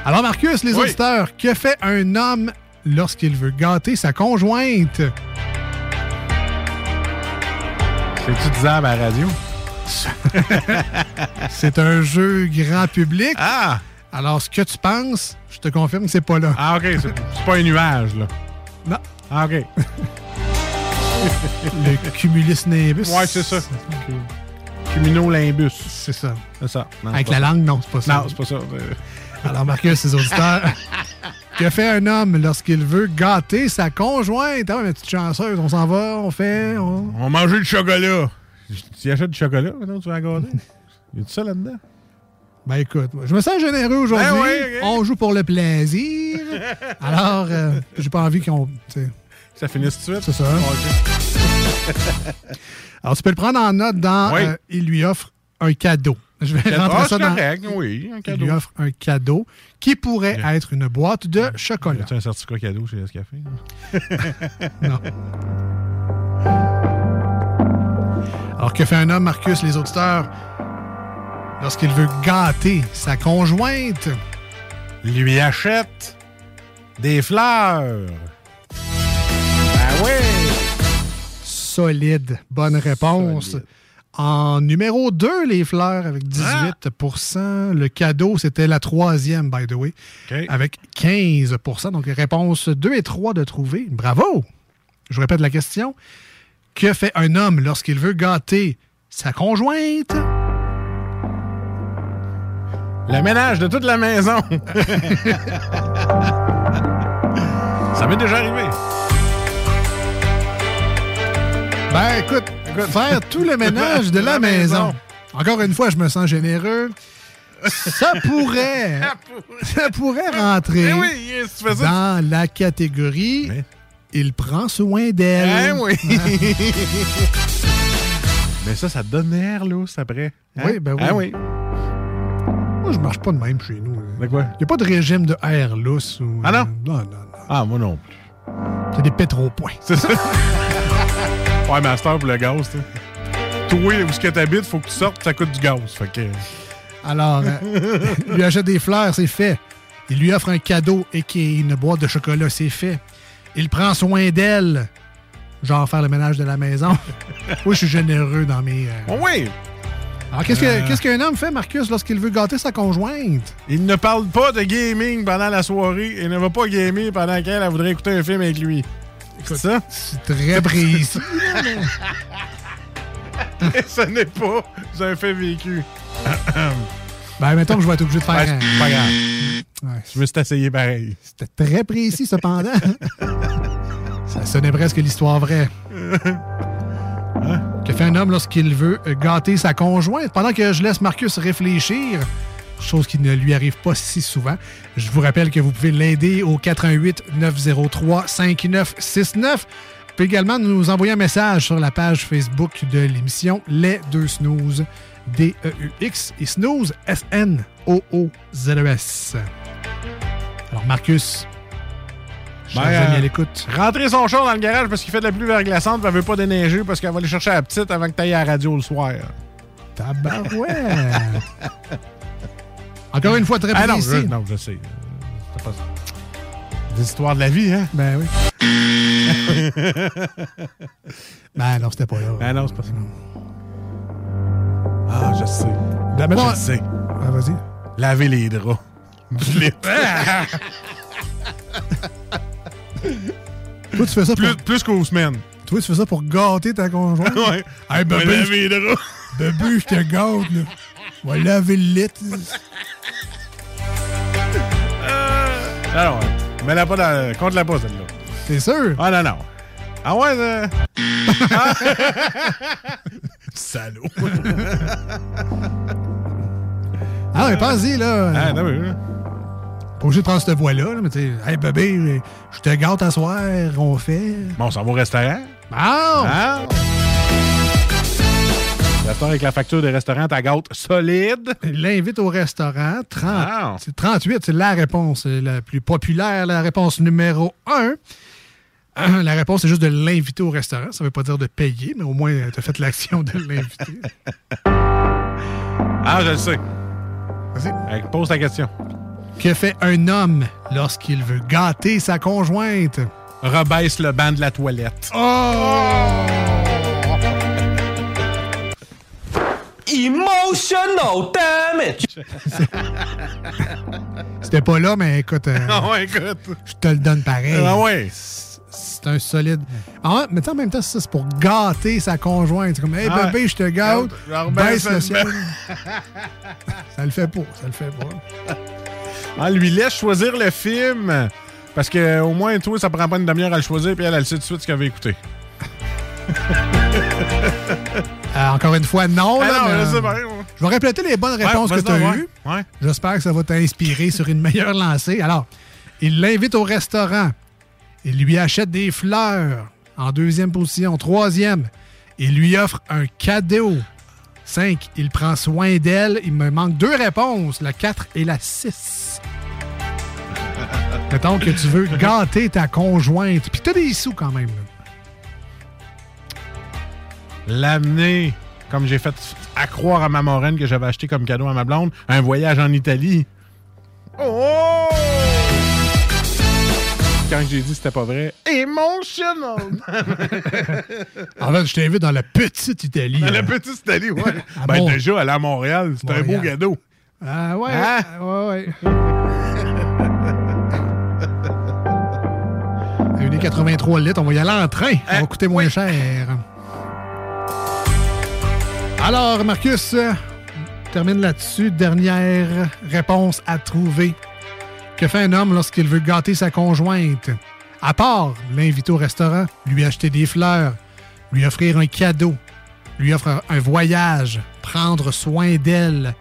Alors, Marcus, les Oui. auditeurs, que fait un homme lorsqu'il veut gâter sa conjointe? C'est-tu disable à la radio? C'est un jeu grand public. Ah! Alors, ce que tu penses, je te confirme que c'est pas là. Ah, OK. C'est pas un nuage, là. Non. Ah, OK. Le cumulus nimbus. Ouais, c'est ça. Cumulonimbus. C'est ça. C'est ça. Non, Avec la ça. langue, non, c'est pas ça. Non, c'est pas ça. Alors, Marcus, les auditeurs, que fait un homme lorsqu'il veut gâter sa conjointe? Ah mais petite chanceuse, on s'en va, on fait... On... On manger du chocolat. Tu achètes du chocolat, maintenant, tu vas gâter? Y a-tu ça là-dedans? Ben écoute, je me sens généreux aujourd'hui. Ben. On joue pour le plaisir. Alors, euh, j'ai pas envie qu'on... Ça finisse tout de suite? C'est ça. Alors, tu peux le prendre en note dans Oui. euh, Il lui offre un cadeau. Je vais Ah, rentrer ça c'est dans. correct, oui, un Il cadeau. lui offre un cadeau qui pourrait être une boîte de chocolat. As-tu un certificat cadeau chez Nescafé? Non. Alors, que fait un homme, Marcus, les auditeurs, lorsqu'il veut gâter sa conjointe? Lui achète des fleurs. Ben oui! Solide. Bonne réponse. En numéro 2, les fleurs avec 18% Le cadeau, c'était la troisième, by the way, avec 15% Donc, réponse 2 et 3 de trouver. Bravo! Je répète la question. Que fait un homme lorsqu'il veut gâter sa conjointe? Le ménage de toute la maison. Ça m'est déjà arrivé. Ben, écoute, faire tout le ménage de la maison. Encore une fois, je me sens généreux. Ça pourrait, ça pourrait rentrer Eh oui, fais ça, dans la catégorie Il prend soin d'elle. Eh oui. Hein? Mais ça, ça donne l'air, lousse, après. Hein? Oui, ben oui. Ah oui. Moi, je marche pas de même chez nous. De quoi? Il n'y a pas de régime de air lousse. Ou, Ah non? Non, non, non. Ah, moi non plus. C'est des pétropoints. C'est ça. ouais, master pour le gaz, tu. Toi, où ce que t'habites, faut que tu sortes, ça coûte du gaz. Fait que. Alors, euh, il lui achète des fleurs, c'est fait. Il lui offre un cadeau et qui une boîte de chocolat, c'est fait. Il prend soin d'elle, genre faire le ménage de la maison. Moi, je suis généreux dans mes. euh, oui! Alors, qu'est-ce que- Euh. qu'est-ce qu'un homme fait, Marcus, lorsqu'il veut gâter sa conjointe? Il ne parle pas de gaming pendant la soirée et ne va pas gamer pendant qu'elle elle voudrait écouter un film avec lui. C'est ça? C'est très précis. Ce n'est pas un fait vécu. ben, mettons que je vais être obligé de faire. Ben, c'est pas grave. Je me suis essayé pareil. C'était très précis, cependant. Ça sonnait presque l'histoire vraie. Que fait un homme lorsqu'il veut gâter sa conjointe? Pendant que je laisse Marcus réfléchir, chose qui ne lui arrive pas si souvent, je vous rappelle que vous pouvez l'aider au 88 903 5969. Vous pouvez également nous envoyer un message sur la page Facebook de l'émission Les Deux Snooze, D-E-U-X, et Snooze, S-N-O-O-Z-E-S. Alors, Marcus, Ben, amis euh, à l'écoute. Rentrer son char dans le garage parce qu'il fait de la pluie verglaçante, elle veut pas déneiger parce qu'elle va aller chercher la petite avant que tu ailles à la radio le soir. Tabarouette! Encore une fois, très Ah non, précis. je, non, je sais. C'est pas ça. Des histoires de la vie, hein? Ben oui. ben non, c'était pas là. Ben non, c'est pas ça. Ah, je sais. Ben, maintenant- je sais. Ah, vas-y. Laver les draps. Du lit. Toi, tu fais ça pour... plus, plus qu'aux semaines. Toi, tu fais ça pour gâter ta conjointe? Ouais. Hey, bébé, laver les draps. bébé, je te gâte, là. On va laver le lit. Ah ouais. Mets-la pas dans... Compte-la pas, celle-là. T'es sûr? Ah non, non. Ah ouais, euh... Ah. Salaud. Ah, mais pense-y, là. Ah, non, oui. Pas obligé de prendre cette voie-là, là, mais tu sais, hey, bébé, je te gâte à soir, on fait. Bon, on s'en va au restaurant. Bon! Ah! Restaurant avec la facture des restaurants, ta gâte solide. L'invite au restaurant. 30, Ah. c'est 38, c'est la réponse euh, la plus populaire, la réponse numéro 1. La réponse, c'est juste de l'inviter au restaurant. Ça veut pas dire de payer, mais au moins, tu as fait l'action de l'inviter. Ah, je le sais. Vas-y. Pose ta question. Que fait un homme lorsqu'il veut gâter sa conjointe? Rebaisse le banc de la toilette. Oh! Emotional damage! C'était pas là, mais écoute, euh, Ah ouais, écoute. je te le donne pareil. Ah ouais. C'est un solide. Ah ouais, mais tu sais, en même temps, ça, c'est pour gâter sa conjointe. C'est comme, hey Ah. bébé, je te gâte. Baisse le ciel. ça le fait pas, ça le fait pas. Ah, lui laisse choisir le film. Parce que au moins, toi, ça prend pas une demi-heure à le choisir, puis elle, elle sait tout de suite ce qu'elle veut écouter. Euh, encore une fois, non. Ah mais, sais euh. Je vais répéter les bonnes réponses Ouais, que tu as eues. Ouais. J'espère que ça va t'inspirer sur une meilleure lancée. Alors, il l'invite au restaurant. Il lui achète des fleurs. En deuxième position. Troisième, il lui offre un cadeau. Cinq, il prend soin d'elle. Il me manque deux réponses, la 4 et la 6. Mettons que tu veux gâter ta conjointe. Puis t'as des sous quand même. là. L'amener, comme j'ai fait à croire à ma moraine que j'avais acheté comme cadeau à ma blonde, un voyage en Italie. Oh! Quand j'ai dit que c'était pas vrai, emotional! En fait, je t'invite dans la petite Italie. Dans là. la petite Italie, ouais. À ben Mont- déjà, aller à Montréal, c'est un beau Montréal. cadeau. Ah ouais, Hein? ouais, ouais. 1,83 litres, on va y aller en train. Ça va coûter moins cher. Alors, Marcus, on termine là-dessus. Dernière réponse à trouver. Que fait un homme lorsqu'il veut gâter sa conjointe? À part l'inviter au restaurant, lui acheter des fleurs, lui offrir un cadeau, lui offrir un voyage, prendre soin d'elle.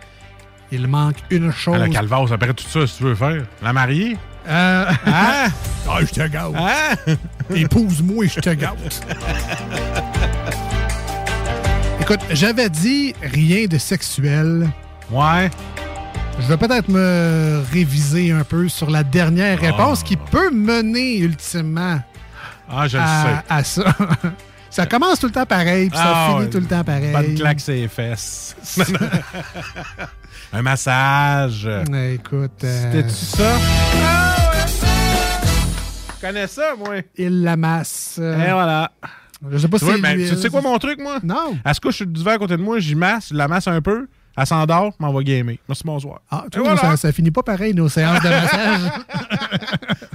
Il manque une chose. À la calvaire, après tout ça, si tu veux faire. La marier? Euh, Hein? Ah, je te gâte. Hein? Épouse-moi, je te gâte. Écoute, j'avais dit rien de sexuel. Ouais. Je vais peut-être me réviser un peu sur la dernière réponse qui peut mener ultimement Ah, je le à, sais. à ça. ça commence tout le temps pareil, puis ça Ah, finit tout le temps pareil. Bonne claque ses fesses. un massage. Écoute, euh, C'était-tu ça? Ah ouais! Je connais ça, moi. il la masse. Et voilà. Je sais pas Tu, si l'huile. tu sais quoi mon truc, moi? Non. Elle se couche sur le divan à côté de moi, j'y masse, je la masse un peu, elle s'endort, je m'en vais gamer. Merci, bonsoir. Ah, tu vois, voilà. ça, ça finit pas pareil, nos séances de massage.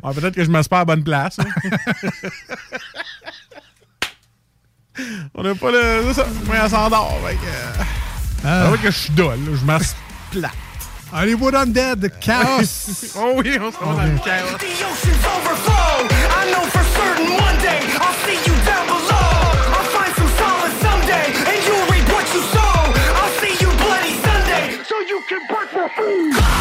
Ah, Peut-être que je me masse pas à la bonne place. hein. On n'a pas le. Ça. Moi, elle s'endort. Fait que. euh, Ah. c'est vrai que je suis dole. là. Je masse plat. Hollywood Undead, Chaos. oh oui, on se rend dans le chaos. You can break for food.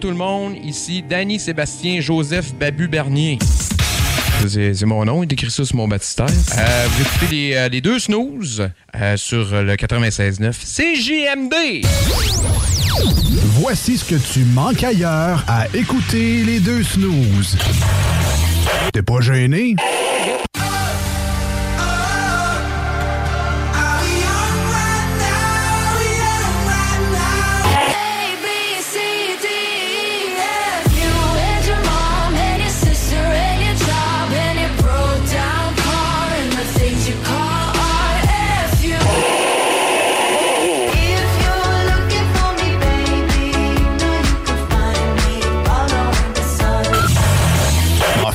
Tout le monde, ici Danny Sébastien Joseph Babu Bernier. C'est mon nom, il écrit ça sur mon baptistère. Euh, vous écoutez les, euh, les deux snooze euh, sur le 96.9 CJMD. Voici ce que tu manques ailleurs à écouter les deux snooze. T'es pas gêné?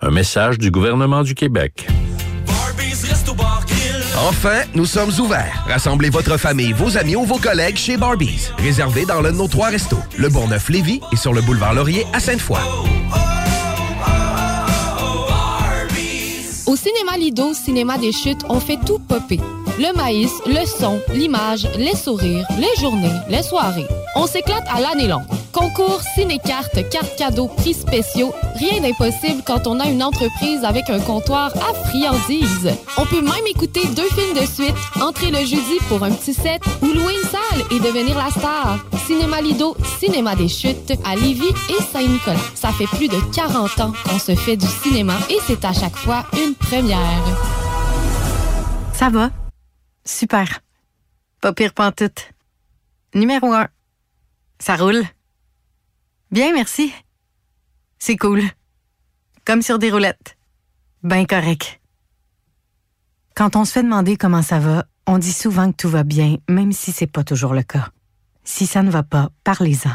Un message du gouvernement du Québec. Enfin, nous sommes ouverts. Rassemblez votre famille, vos amis ou vos collègues chez Barbies. Réservé dans l'un de nos trois restos, le Bourgneuf-Lévis et sur le boulevard Laurier à Sainte-Foy. Au cinéma Lido, cinéma des chutes, on fait tout popper. Le maïs, le son, l'image, les sourires, les journées, les soirées. On s'éclate à l'année longue. Concours, ciné-cartes, cartes cadeaux, prix spéciaux, rien d'impossible quand on a une entreprise avec un comptoir à friandises. On peut même écouter deux films de suite, entrer le jeudi pour un petit set ou louer une salle et devenir la star. Cinéma Lido, cinéma des chutes à Lévis et Saint-Nicolas. Ça fait plus de 40 ans qu'on se fait du cinéma et c'est à chaque fois une première. Ça va? Super. Pas pire pantoute. Numéro un. Ça roule? Bien, merci. C'est cool. Comme sur des roulettes. Ben correct. Quand on se fait demander comment ça va, on dit souvent que tout va bien, même si c'est pas toujours le cas. Si ça ne va pas, parlez-en.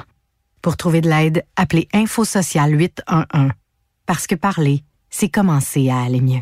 Pour trouver de l'aide, appelez Info Social 811. Parce que parler, c'est commencer à aller mieux.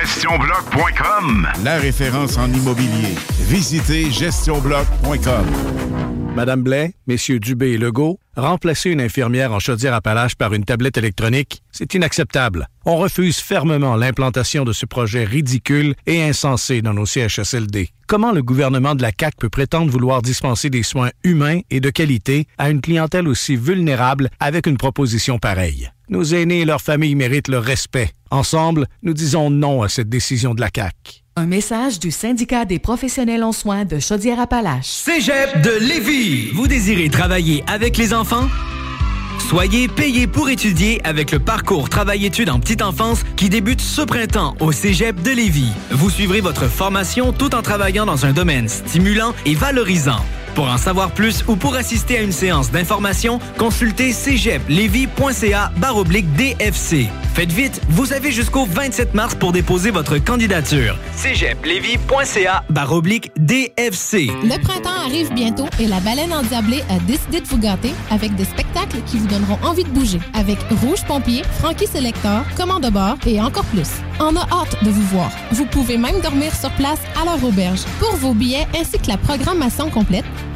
GestionBloc.com la référence en immobilier. Visitez gestionbloc.com. Madame Blais, messieurs Dubé et Legault, remplacer une infirmière en chaudière-appalaches par une tablette électronique, c'est inacceptable. On refuse fermement l'implantation de ce projet ridicule et insensé dans nos CHSLD. Comment le gouvernement de la CAQ peut prétendre vouloir dispenser des soins humains et de qualité à une clientèle aussi vulnérable avec une proposition pareille? Nos aînés et leurs familles méritent le respect. Ensemble, nous disons non à cette décision de la CAQ. Un message du syndicat des professionnels en soins de Chaudière-Appalaches. Cégep de Lévis. Vous désirez travailler avec les enfants? Soyez payé pour étudier avec le parcours Travail-études en petite enfance qui débute ce printemps au Cégep de Lévis. Vous suivrez votre formation tout en travaillant dans un domaine stimulant et valorisant. Pour en savoir plus ou pour assister à une séance d'information, consultez cégeplevy.ca baroblique DFC. Faites vite, vous avez jusqu'au 27 mars pour déposer votre candidature. cégeplevy.ca baroblique DFC. Le printemps arrive bientôt et la baleine endiablée a décidé de vous gâter avec des spectacles qui vous donneront envie de bouger. Avec Rouge Pompier, Frankie Selector, Commande de bord et encore plus. On a hâte de vous voir. Vous pouvez même dormir sur place à leur auberge. Pour vos billets ainsi que la programmation complète,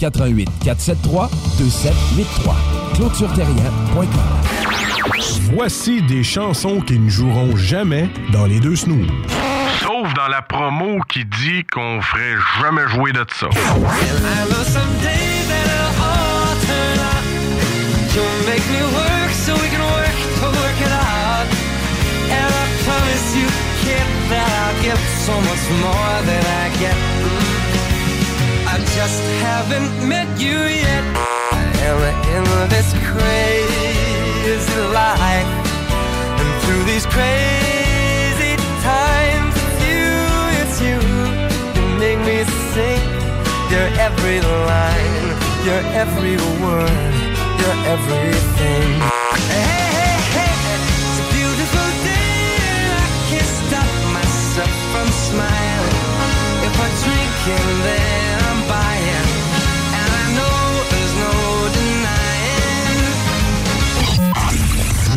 88 473 2783. ClôtureTerrien.com. Voici des chansons qui ne joueront jamais dans les deux snooze. Sauf dans la promo qui dit qu'on ferait jamais jouer de ça. You'll make me work so we can work to work it out. And I promise you, kid, that I'll give so much more than I get. Just haven't met you yet. I am in this crazy life. And through these crazy times, it's you, it's you. You make me sing your every line, your every word you're everything. Hey, hey, hey, it's a beautiful day I can't stop myself from smiling. If I drink and then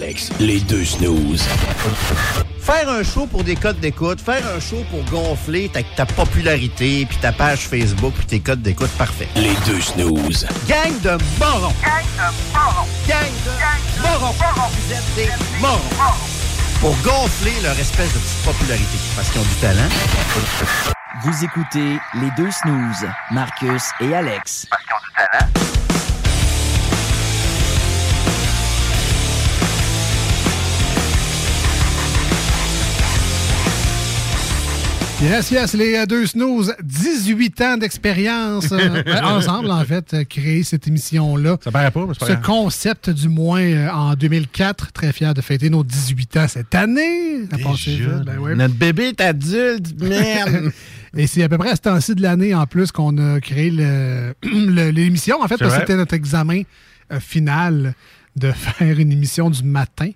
Alex, les deux snooze. Faire un show pour des codes d'écoute, faire un show pour gonfler ta, ta popularité, puis ta page Facebook, puis tes codes d'écoute, parfait. Les deux snooze. Gang de morons! Gang de morons! Gang de morons! Vous êtes des morons! Pour gonfler leur espèce de petite popularité, parce qu'ils ont du talent. Vous écoutez les deux snooze, Marcus et Alex. Yes, yes, les euh, deux snooze, 18 ans d'expérience euh, euh, ensemble, en fait, euh, créer cette émission-là. Ça paraît pas, mais c'est pas Ce concept, du moins, euh, en 2004. Très fier de fêter nos 18 ans cette année. Ça a passé ben ouais. Notre bébé est adulte, merde! Et c'est à peu près à ce temps-ci de l'année, en plus, qu'on a créé le- le- l'émission. En fait, parce que c'était notre examen euh, final de faire une émission du matin.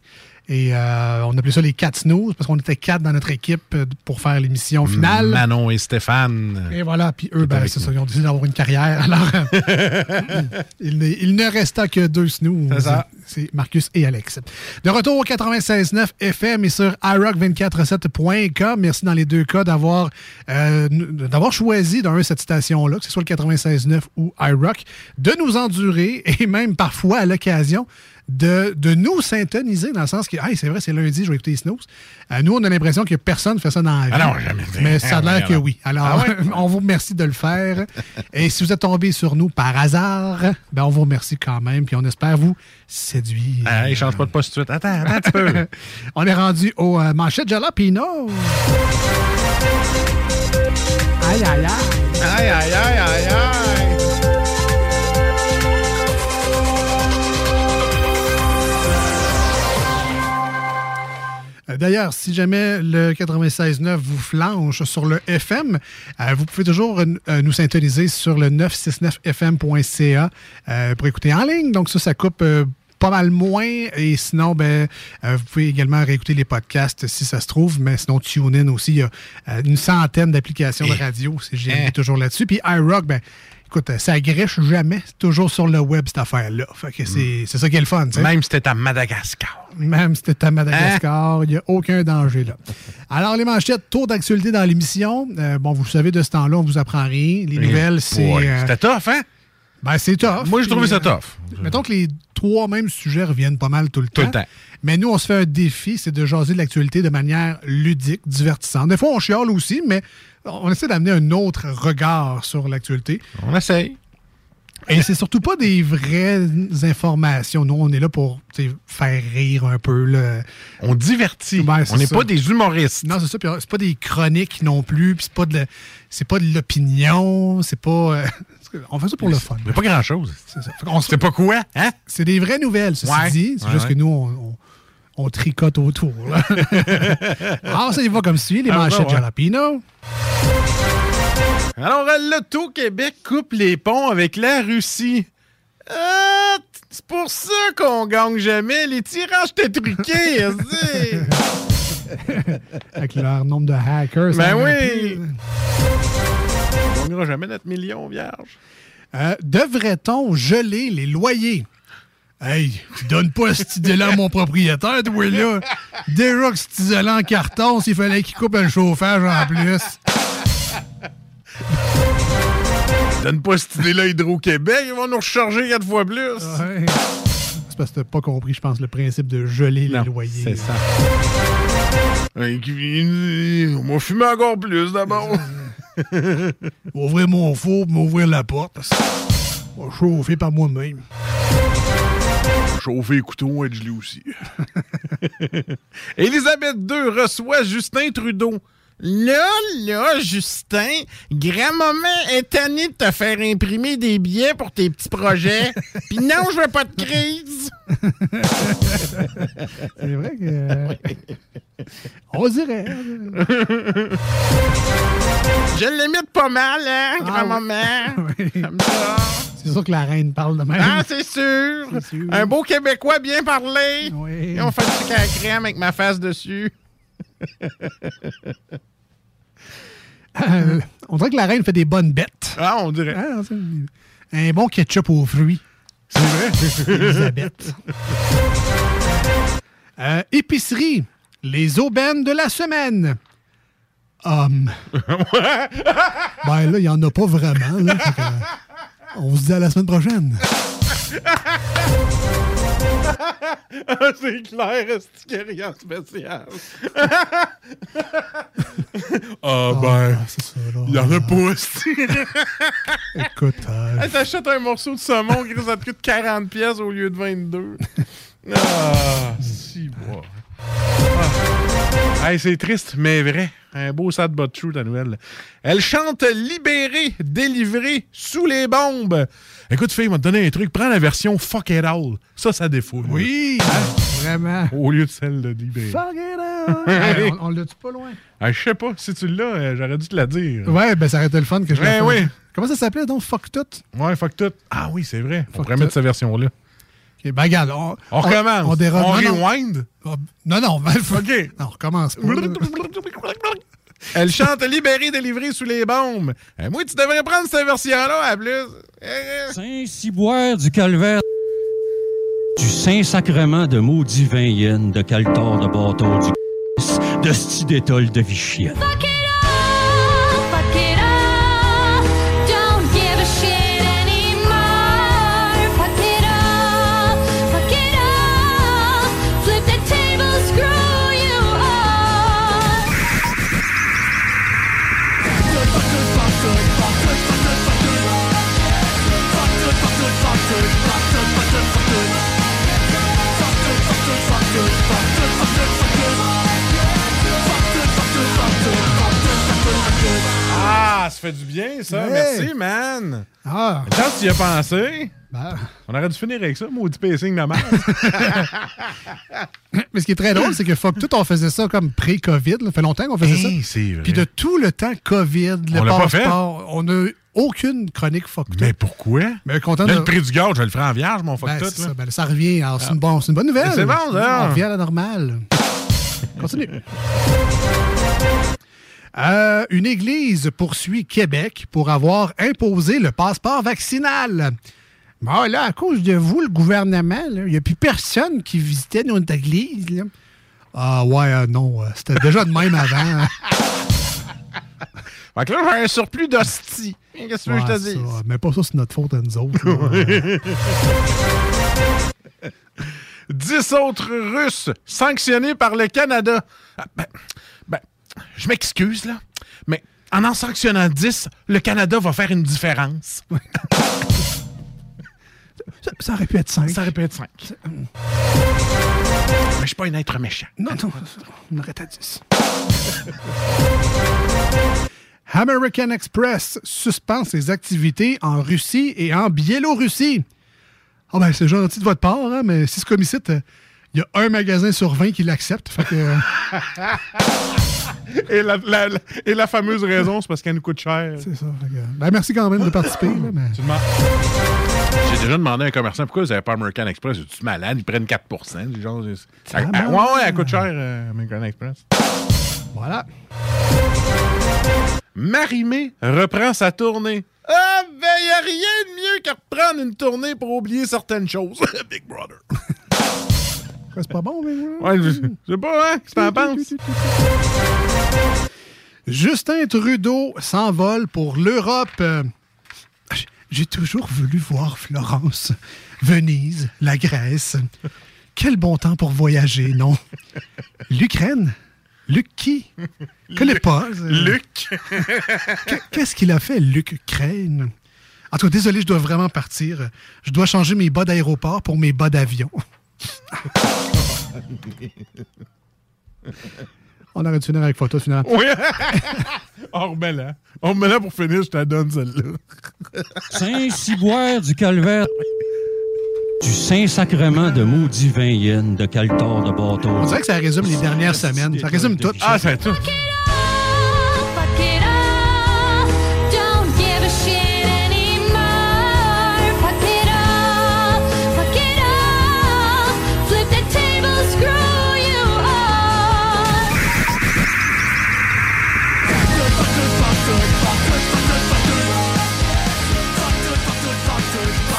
Et euh, on appelait ça les quatre snooze parce qu'on était quatre dans notre équipe euh, pour faire l'émission finale. Manon et Stéphane. Et voilà, puis eux, ben, c'est ça, ils ont décidé d'avoir une carrière. Alors, euh, il, ne- il ne resta que deux snooze. C'est ça. C'est Marcus et Alex. De retour au 96.9 FM et sur iRock247.com. Merci dans les deux cas d'avoir euh, d'avoir choisi d'un cette station-là, que ce soit le 96.9 ou iRock, de nous endurer et même parfois à l'occasion de, de nous syntoniser dans le sens que, hey, c'est vrai, c'est lundi, je vais écouter les snooze. Euh, nous, on a l'impression que personne ne fait ça dans la vie. Ah non, jamais. Mais ça a l'air que oui. Alors, Ah ouais? on vous remercie de le faire. Et si vous êtes tombé sur nous par hasard, ben on vous remercie quand même. Puis on espère vous séduire. Ah, il change pas de poste tout de suite. Attends, attends un petit peu. on est rendu au euh, manchette Jalapino. Aïe, aïe, aïe. Aïe, aïe, aïe, aïe, aïe. D'ailleurs, si jamais le 96.9 vous flanche sur le FM, euh, vous pouvez toujours euh, euh, nous syntoniser sur le 969fm.ca euh, pour écouter en ligne. Donc ça, ça coupe euh, pas mal moins. Et sinon, ben, euh, vous pouvez également réécouter les podcasts si ça se trouve. Mais sinon, TuneIn aussi, il y a euh, une centaine d'applications de radio. C'est Eh. toujours là-dessus. Puis iRock, ben, écoute, ça griche jamais. C'est toujours sur le web, cette affaire-là. Fait que c'est c'est ça qui est le fun. Même si t'es à Madagascar. Même si t'es à Madagascar, il n'y a aucun danger là. Alors, les manchettes, tour d'actualité dans l'émission. Euh, bon, vous savez, de ce temps-là, on vous apprend rien. Les nouvelles, c'est. Ouais. euh, C'était tough, hein? Ben, c'est tough. Moi, j'ai trouvé ça euh, tough. Mettons que les trois mêmes sujets reviennent pas mal tout le temps. Tout le temps. Mais nous, on se fait un défi, c'est de jaser de l'actualité de manière ludique, divertissante. Des fois, on chiale aussi, mais on essaie d'amener un autre regard sur l'actualité. On essaye. Et c'est surtout pas des vraies informations. Nous, on est là pour faire rire un peu. là. On divertit. Ben, On n'est pas des humoristes. Non, c'est ça. Puis euh, c'est pas des chroniques non plus. Puis c'est pas de la- c'est pas de l'opinion. C'est pas. euh, on fait ça pour le fun. Mais pas grand-chose. C'est ça. Fait qu'on se- C'est pas quoi, hein? C'est des vraies nouvelles, ceci Ouais. dit. C'est Ouais, juste ouais. que nous, on, on- on tricote autour. là. Alors, ça y va comme suit, les Ah, manchettes. Jalapino. Alors, euh, l'Auto-Québec coupe les ponts avec la Russie. Ah, t- c'est pour ça qu'on gagne jamais. Les tirages étaient truqués. Avec leur nombre de hackers. ben oui. On gagnera jamais notre million, vierge. Euh, Devrait-on geler les loyers? Hey, tu donnes pas cet isolant à mon propriétaire, toi, là. Déjà que cet isolant en carton, s'il fallait qu'il coupe le chauffage en plus. Donne pas cette idée-là Hydro-Québec. Ils vont nous recharger quatre fois plus. Ouais. C'est parce que t'as pas compris, je pense, le principe de geler les loyers. C'est ça. Qui- On va fumer encore plus d'abord. Ouvrir mon four, m'ouvrir la porte. vais chauffer par moi-même. Chauffer les couteaux, être gelé aussi. Elisabeth II reçoit Justin Trudeau. Là, là, Justin, grand-maman est tannée de te faire imprimer des billets pour tes petits projets. Puis non, je veux pas de crise. C'est vrai que. euh, on dirait. Je l'imite pas mal, hein, Ah, grand-maman. oui. Comme ça. C'est sûr que la reine parle de même. Ah, c'est sûr. C'est sûr. Un beau Québécois bien parlé. Oui. Et on fait du sucre à la crème avec ma face dessus. Euh, on dirait que la reine fait des bonnes bêtes. Ah, on dirait. Ah, un bon ketchup aux fruits. C'est vrai? Elisabeth. Euh, épicerie, les aubaines de la semaine. Hum. ben là, il n'y en a pas vraiment. là. On se dit à la semaine prochaine. Ah, c'est clair, a rien spécial? Ah, ben, il y en a pas. Écoute, euh, Hey, T'achètes un morceau de saumon qui ça te coûte 40 pièces au lieu de 22. Ah, si, bon. Ah. Hey, c'est triste, mais vrai. Un beau sad but true, ta nouvelle. Elle chante libérée, délivrée, sous les bombes. Écoute, fille, m'a donné un truc. Prends la version Fuck It All. Ça, ça défoule. Oui, vraiment. Au lieu de celle de libérée. Fuck it all. Hey, on on l'a-tu pas loin? Ah, je sais pas. Si tu l'as, euh, j'aurais dû te la dire. Ouais, ben ça aurait été le fun que je la oui. Comment ça s'appelait donc? Fuck tout? Ouais, fuck tout. Ah oui, c'est vrai. On Fuck pourrait mettre cette version-là. Ok, ben regarde, on, On recommence. On, déroge. On Non, non. rewind? Oh, Non, non, ben, OK. Non, on recommence. Elle chante libérée, délivrée sous les bombes. Eh, moi, tu devrais prendre cette version-là à plus. Saint-Ciboire du Calvaire. Du Saint-Sacrement de maudit vin de Caltor de bâton du de sti d'étole de Vichienne. Fuck Ah, ça fait du bien, ça. Ouais. Merci, man. Ah. Quand tu y as pensé, Ben. on aurait dû finir avec ça, maudit pacing de. Mais ce qui est très drôle, c'est que fuck tout, on faisait ça comme pré-COVID. là. Ça fait longtemps qu'on faisait Hey, ça. vrai. Puis de tout le temps COVID, le On l'a pas fait? passeport, on n'a eu aucune chronique fuck tout. Mais pourquoi? Mais content Là, de... le prix du gaz, je le ferai en vierge, mon fuck Ben, tout. là. ça, ben, ça revient. Alors, c'est une, bonne- c'est une bonne nouvelle. C'est bon, ça. On revient à la normale. Continue. Euh, une église poursuit Québec pour avoir imposé le passeport vaccinal. Bon, là, à cause de vous, le gouvernement, il n'y a plus personne qui visitait notre église. là. Ah ouais, euh, non, euh, c'était déjà de même avant. hein. Fait que là, j'ai un surplus d'hostie. Qu'est-ce que je te dise? ça, mais pas ça, c'est notre faute à nous autres. là. 10 autres Russes sanctionnés par le Canada. Ah, ben, je m'excuse, là, mais en en sanctionnant 10, le Canada va faire une différence. ça, ça aurait pu être 5. Ça aurait pu être 5. Mais je suis pas un être méchant. Non, non, on arrête à 10. American Express suspend ses activités en Russie et en Biélorussie. Ah ben, c'est gentil de votre part, hein, mais si c'est comme ici, euh, il y a un magasin sur 20 qui l'accepte. Fait que, euh, et, la, la- la- et la fameuse raison, c'est parce qu'elle nous coûte cher. c'est ça. Ben, merci quand même de participer. là, mais... J'ai déjà demandé à un commerçant pourquoi vous n'avez pas American Express? Es-tu malade? Ils prennent 4 les gens, c'est- Ça Ah, va. ouais, ouais, elle coûte cher, euh, American Express. Voilà. Marimé reprend sa tournée. Ah, ben, y a rien de mieux que reprendre une tournée pour oublier certaines choses. Big Brother. C'est pas bon, mais... Ouais, je sais pas, hein? Qu'est-ce que t'en penses? Justin Trudeau s'envole pour l'Europe. J'ai toujours voulu voir Florence, Venise, la Grèce. Quel bon temps pour voyager, non? L'Ukraine? Luc qui? Connais pas. euh, Luc. Qu- Qu'est-ce qu'il a fait, Luc Crane? En tout cas, désolé, je dois vraiment partir. Je dois changer mes bas d'aéroport pour mes bas d'avion. On aurait dû finir avec photo, finalement? Oui. On remet là. On remet là pour finir, je te la donne celle-là. Saint-Ciboire du Calvaire. Du Saint-Sacrement de maudit vin yen, de Caltor de bâton. On dirait que ça résume les dernières semaines. Ça résume tout. Ah, c'est tout.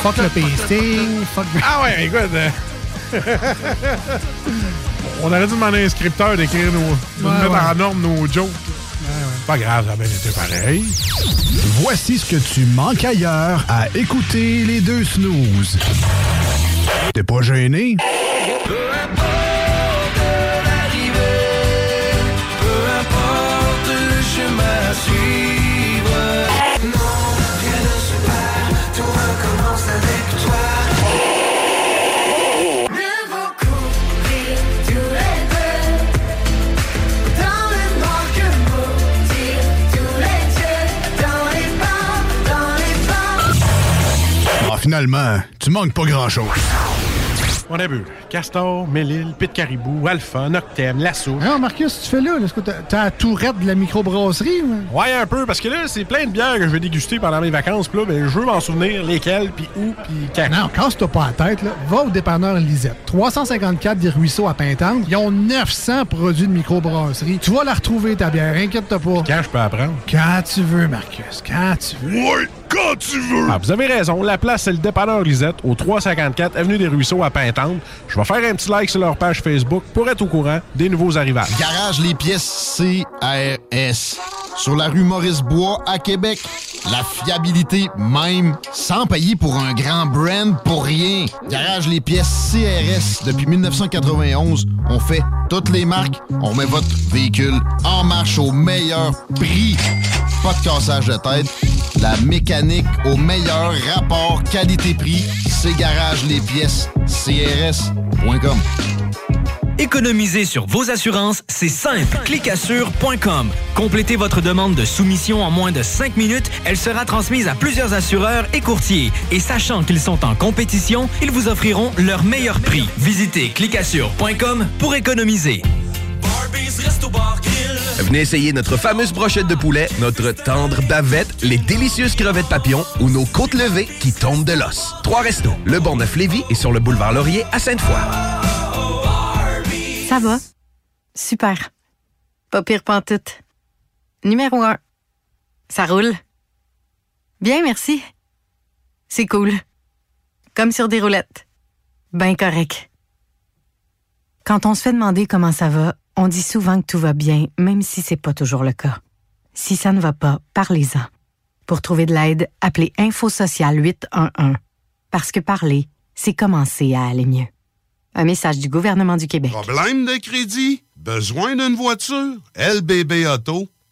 Fuck le pasting. Fuck... Ah ouais, écoute. euh, On aurait dû demander à un scripteur d'écrire nos. de Ouais, mettre ouais. en ordre nos jokes. Pas grave, ça a bien été pareil. Voici ce que tu manques ailleurs à écouter les deux snooze. T'es pas gêné? Finalement, tu manques pas grand-chose. On a bu Castor, Mélile, Pit Caribou, Alpha, Noctem, La Souche. Non, Marcus, tu fais là, là, est-ce que t'as t'as la tourette de la microbrasserie? ou? Ouais, un peu, parce que là, c'est plein de bières que je vais déguster pendant mes vacances. Puis là, ben, je veux m'en souvenir lesquelles, puis où, puis quand. Non, casse-toi pas la tête, là. Va au dépanneur Lisette. 354 des Ruisseaux à Pintante. Ils ont 900 produits de microbrasserie. Tu vas la retrouver, ta bière, inquiète-toi pas. Quand je peux apprendre? Quand tu veux, Marcus, quand tu veux. Ouais, quand tu veux! Ah, vous avez raison. La place, c'est le dépanneur Lisette, au 354 Avenue des Ruisseaux à Pintante. Je vais faire un petit like sur leur page Facebook pour être au courant des nouveaux arrivages. Garage les pièces CRS. Sur la rue Maurice-Bois à Québec. La fiabilité même, sans payer pour un grand brand pour rien. Garage les pièces CRS. Depuis 1991, on fait toutes les marques. On met votre véhicule en marche au meilleur prix. Pas de cassage de tête. La mécanique au meilleur rapport qualité-prix. C'est Garage les pièces CRS.com. Économiser sur vos assurances, c'est simple. Clicassure.com. Complétez votre demande de soumission en moins de 5 minutes. Elle sera transmise à plusieurs assureurs et courtiers. Et sachant qu'ils sont en compétition, ils vous offriront leur meilleur prix. Visitez clicassure.com pour économiser. Venez essayer notre fameuse brochette de poulet, notre tendre bavette, les délicieuses crevettes papillons ou nos côtes levées qui tombent de l'os. Trois restos, le Bon Neuf Lévis et sur le boulevard Laurier à Sainte-Foy. Ça va? Super. Pas pire pantoute. Numéro un. Ça roule. Bien, merci. C'est cool. Comme sur des roulettes. Ben correct. Quand on se fait demander comment ça va, on dit souvent que tout va bien, même si c'est pas toujours le cas. Si ça ne va pas, parlez-en. Pour trouver de l'aide, appelez Info Social 811. Parce que parler, c'est commencer à aller mieux. Un message du gouvernement du Québec. Problème de crédit? Besoin d'une voiture? LBBauto.com.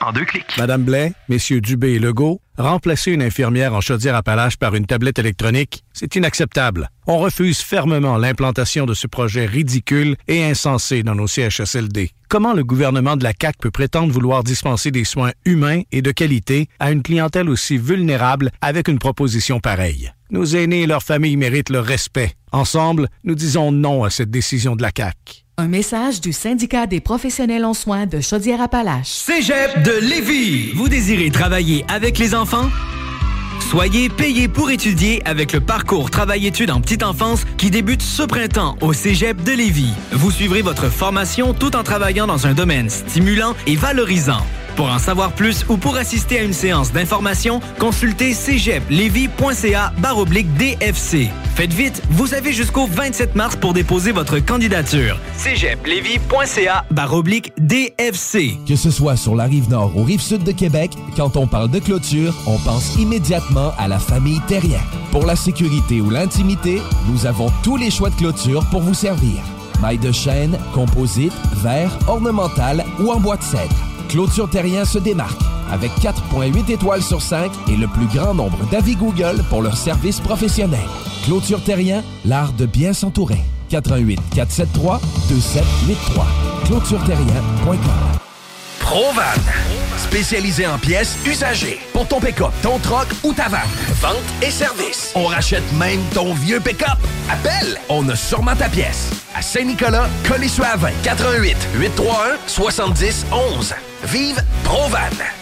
en deux clics. Madame Blais, messieurs Dubé et Legault, remplacer une infirmière en Chaudière-Appalaches par une tablette électronique, c'est inacceptable. On refuse fermement l'implantation de ce projet ridicule et insensé dans nos CHSLD. Comment le gouvernement de la CAQ peut prétendre vouloir dispenser des soins humains et de qualité à une clientèle aussi vulnérable avec une proposition pareille? Nos aînés et leurs familles méritent le respect. Ensemble, nous disons non à cette décision de la CAQ. Un message du syndicat des professionnels en soins de Chaudière-Appalaches. Cégep de Lévis. Vous désirez travailler avec les enfants? Soyez payé pour étudier avec le parcours Travail-études en petite enfance qui débute ce printemps au Cégep de Lévis. Vous suivrez votre formation tout en travaillant dans un domaine stimulant et valorisant. Pour en savoir plus ou pour assister à une séance d'information, consultez cégeplevy.ca baroblique DFC. Faites vite, vous avez jusqu'au 27 mars pour déposer votre candidature. cégeplevy.ca baroblique DFC. Que ce soit sur la rive nord ou rive sud de Québec, quand on parle de clôture, on pense immédiatement à la famille Terrien. Pour la sécurité ou l'intimité, nous avons tous les choix de clôture pour vous servir. Maille de chêne, composite, verre, ornemental ou en bois de cèdre. Clôture Terrien se démarque avec 4.8 étoiles sur 5 et le plus grand nombre d'avis Google pour leur service professionnel. Clôture Terrien, l'art de bien s'entourer. 88 473 2783. ClôtureTerrien.com Provan. spécialisé en pièces usagées. Pour ton pick-up, ton troc ou ta vanne. Vente et service. On rachète même ton vieux pick-up. Appelle, on a sûrement ta pièce. À Saint-Nicolas, Colissois 20 88 831 70 11. Vive Provan.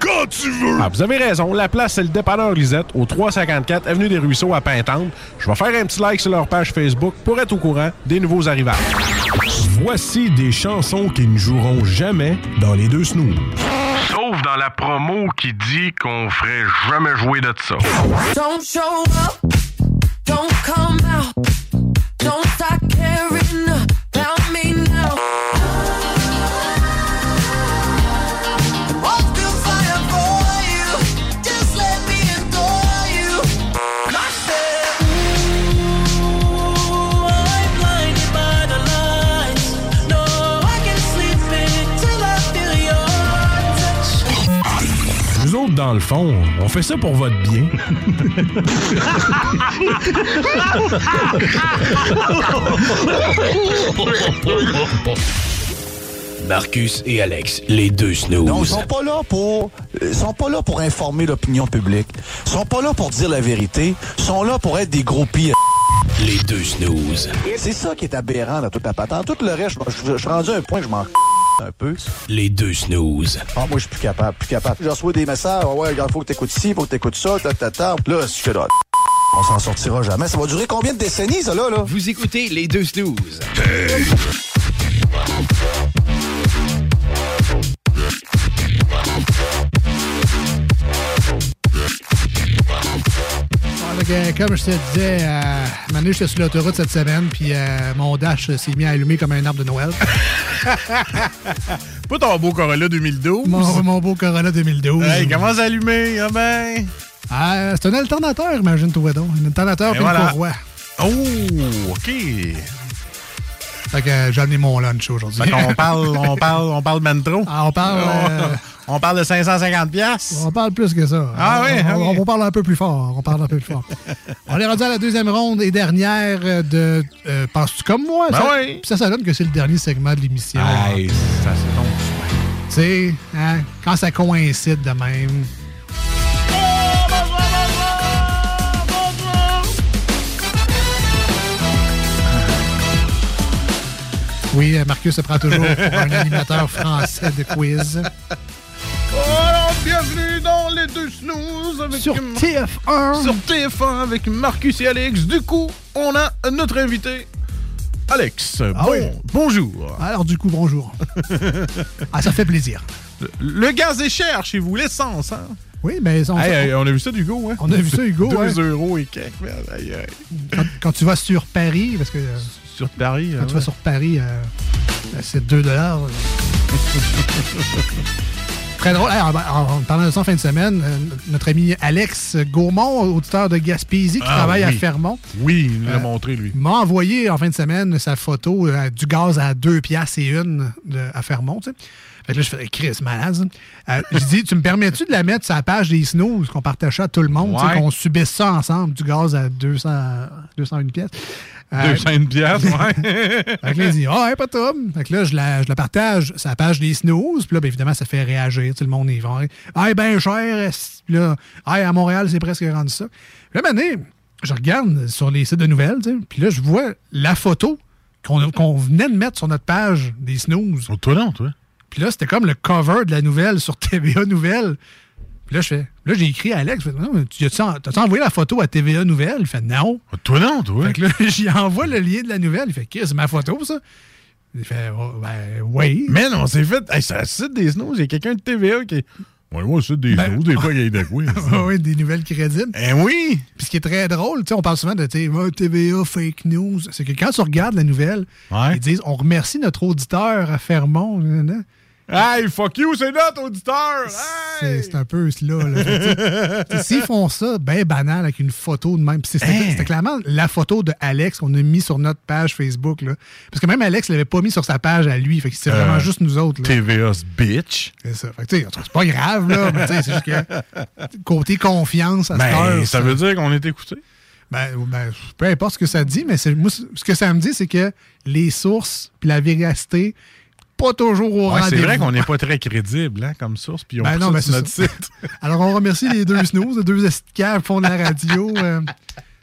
quand tu veux! Ah, vous avez raison. La place, c'est le dépanneur Lisette, au 354 Avenue des Ruisseaux à Pintante. Je vais faire un petit like sur leur page Facebook pour être au courant des nouveaux arrivages. Voici des chansons qui ne joueront jamais dans les deux snooze. Sauf dans la promo qui dit qu'on ferait jamais jouer de ça. Don't show up, don't come out, dans le fond, on fait ça pour votre bien. Marcus et Alex, les deux snooze. Non, ils sont pas là pour ils sont pas là pour informer l'opinion publique. Ils sont pas là pour dire la vérité, ils sont là pour être des gros pires. Les deux snooze. C'est ça qui est aberrant dans toute la patente. Tout le reste, je, suis rendu à un point que je m'en un peu. Les deux snooze. Ah, moi, je suis plus capable, plus capable. Je reçois des messages, Ah ouais, il faut que t'écoutes ci, faut que t'écoutes ça, ta, ta, ta. Là, je suis là. On s'en sortira jamais. Ça va durer combien de décennies, ça, là, là? Vous écoutez les deux snooze. Que, comme je te disais, euh, maintenant, j'étais sur l'autoroute cette semaine, puis euh, mon dash s'est mis à allumer comme un arbre de Noël. Pas ton beau Corolla 2012. mon, mon beau Corolla 2012. Hey, il commence à allumer, ah ben. Ah, c'est un alternateur, imagine-toi donc. Un alternateur Et puis voilà. une courroie. Oh, OK. Fait que euh, j'ai amené mon lunch aujourd'hui. Fait qu'on parle, on parle, on parle ben trop. Ah, on parle... euh, On parle de 550 pièces. On parle plus que ça. Ah oui, on, on parle un peu plus fort. On parle un peu plus fort. on est rendu à la deuxième ronde et dernière euh, de. euh, Penses-tu comme moi? Ben ça, oui. ça, ça donne que c'est le dernier segment de l'émission. Hey, ça c'est donc. Tu sais, hein, quand ça coïncide de même. Oui, euh, Marcus se prend toujours pour un animateur français de quiz. Alors, bienvenue dans les deux snooze avec Sur TF1. Sur TF1 avec Marcus et Alex. Du coup, on a notre invité, Alex. Ah bon, oui. bonjour. Alors, du coup, bonjour. ah, ça fait plaisir. Le, le gaz est cher chez vous, l'essence, hein? Oui, mais on, Hey, hey, on a vu ça d'Hugo, hein? On a vu ça, Hugo, 2 ouais. euros et quelques. quand, quand tu vas sur Paris, parce que. euh, Sur Paris, Quand euh, tu vas sur Paris, euh, euh, c'est 2 dollars. Très drôle. En, parlant de ça en fin de semaine, euh, notre ami Alex Gaumont, auditeur de Gaspésie, qui Ah, travaille à. Fermont, Oui, il nous l'a Euh, montré, lui. m'a envoyé en fin de semaine sa photo euh, du gaz à 2 piastres et une de- à Fermont. tu sais. Fait que là, je fais Chris, malade. Euh, je dis, tu me permets-tu de la mettre sur la page des snooze qu'on partageait à tout le monde, Ouais. qu'on subisse ça ensemble, du gaz à 200, 201 pièces? Euh, 201 pièces, ouais. fait que là, il dit, ah, ouais, pas de trouble. Fait que là, je la, je la partage sur la page des snooze. Puis là, ben, évidemment, ça fait réagir. Tout le monde y va. Ah, ben cher. Puis là, ah, à Montréal, c'est presque rendu ça. Puis là, je regarde sur les sites de nouvelles. Puis là, je vois la photo qu'on venait de mettre sur notre page des snooze. toi, non, toi. Puis là, c'était comme le cover de la nouvelle sur TVA Nouvelles. Puis là, je fais. Là, j'ai écrit à Alex. Je fais, non, mais tu as-tu en- t'as-tu envoyé la photo à TVA Nouvelle? Il fait non. Toi non, toi. Fait que là, j'y envoie le lien de la nouvelle. Il fait, qu'est-ce c'est ma photo, ça? Il fait, Oh, ben, oui. Mais non, c'est fait. Hey, le site des snooze. Il y a quelqu'un de TVA qui. Ouais, ouais, c'est des snooze. Des fois, il y a des quoi. Ah oui, des nouvelles crédibles. Eh oui! Puis ce qui est très drôle, tu sais, on parle souvent de Ah, TVA, fake news. C'est que quand tu regardes la nouvelle, ils disent on remercie notre auditeur à Fermont. Hey, fuck you, c'est notre auditeur! C'est c'est un peu cela. là. S'ils font ça, ben banal, avec une photo de même. C'était Hein? c'était clairement la photo de Alex qu'on a mis sur notre page Facebook. Là. Parce que même Alex l'avait pas mis sur sa page à lui. Fait que c'est vraiment Euh, juste nous autres. là. TVA's bitch. C'est ça. Fait que, c'est pas grave, là. mais c'est juste que côté confiance à cette Ben, heure, ça veut dire qu'on est écouté. Ben, ben, peu importe ce que ça dit, mais moi, ce que ça me dit, c'est que les sources puis la véracité, pas toujours au Ouais, c'est vrai qu'on n'est pas très crédible hein, comme source, puis on Ben non, ben sur notre ça. site. Alors, on remercie les deux snooze, les deux esticats qui font de la radio. euh,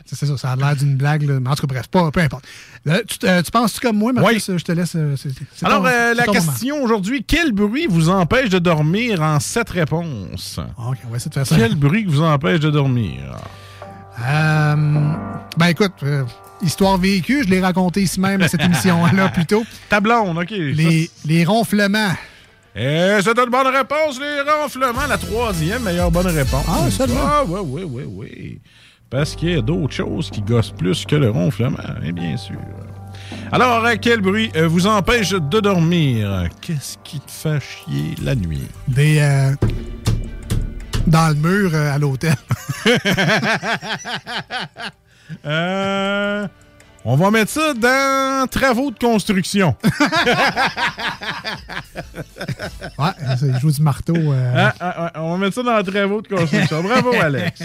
c'est ça, ça a l'air d'une blague. Là. Mais en tout cas, bref, pas, peu importe. Là, tu, euh, tu penses-tu comme moi, Marcus? Je te laisse. euh, Alors, ton- euh, la question aujourd'hui, quel bruit vous empêche de dormir en sept réponses? OK, on va essayer de faire ça. Quel bruit vous empêche de dormir? Euh, ben écoute, euh, histoire vécue, je l'ai raconté ici même à cette émission-là plus tôt. OK. Les, les ronflements. Et c'est une bonne réponse, les ronflements. La troisième meilleure bonne réponse. Ah, seulement? Ah, oui, oui, oui, oui. Parce qu'il y a d'autres choses qui gossent plus que le ronflement, hein, bien sûr. Alors, euh, quel bruit euh, vous empêche de dormir? Qu'est-ce qui te fait chier la nuit? Des. euh, dans le mur euh, à l'hôtel. Euh, on va mettre ça dans travaux de construction. Ouais, il joue du marteau. euh, Ah, ah, ah, on va mettre ça dans travaux de construction. Bravo, Alex.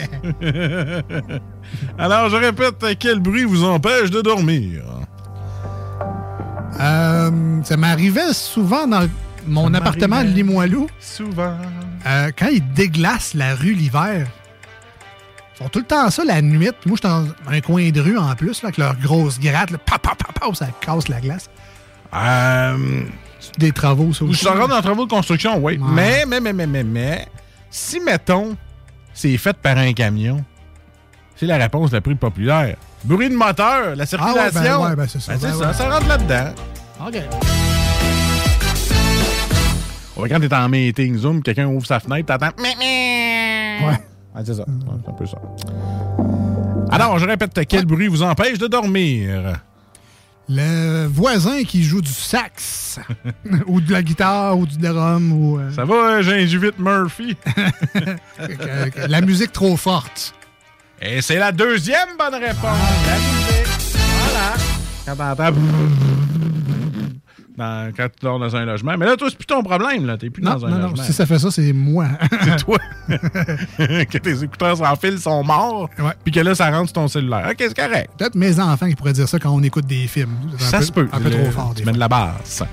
Alors, je répète, quel bruit vous empêche de dormir? Euh, ça m'arrivait souvent dans mon Ça appartement de Limoilou. Souvent. Euh, quand ils déglacent la rue l'hiver, ils font tout le temps ça la nuit. Puis moi, je suis dans un coin de rue en plus, là, avec leur grosse gratte. Là, pa, pa, pa, pa, ça casse la glace. Euh, Des travaux, ça Je aussi. suis encore dans les travaux de construction, oui. Mais, mais, mais, mais, mais, mais, si, mettons, c'est fait par un camion, c'est la réponse la plus populaire. Bruit de moteur, la circulation. Ah ouais, ben ouais, ben c'est ça. Ben, Ben ça, ça rentre là-dedans. OK. Quand t'es en meeting Zoom, quelqu'un ouvre sa fenêtre, t'attends. Ouais. Ouais. c'est ça. Ouais, c'est un peu ça. Alors, je répète, quel bruit vous empêche de dormir? Le voisin qui joue du sax, ou de la guitare, ou du drum, ou. euh, Ça va, hein, Gingivite Murphy? la musique trop forte. Et c'est la deuxième bonne réponse. La musique. Voilà. Quand t'entends... Dans- quand tu dors dans un logement. Mais là, toi, c'est plus ton problème. là. T'es plus Non, dans un non, non. logement. Si ça fait ça, c'est moi. C'est toi. que tes écouteurs sans fil sont morts. Puis que là, ça rentre sur ton cellulaire. OK, c'est correct. Peut-être mes enfants qui pourraient dire ça quand on écoute des films. Ça peu- se peut. Un peu Le- trop fort. Tu mets de la base.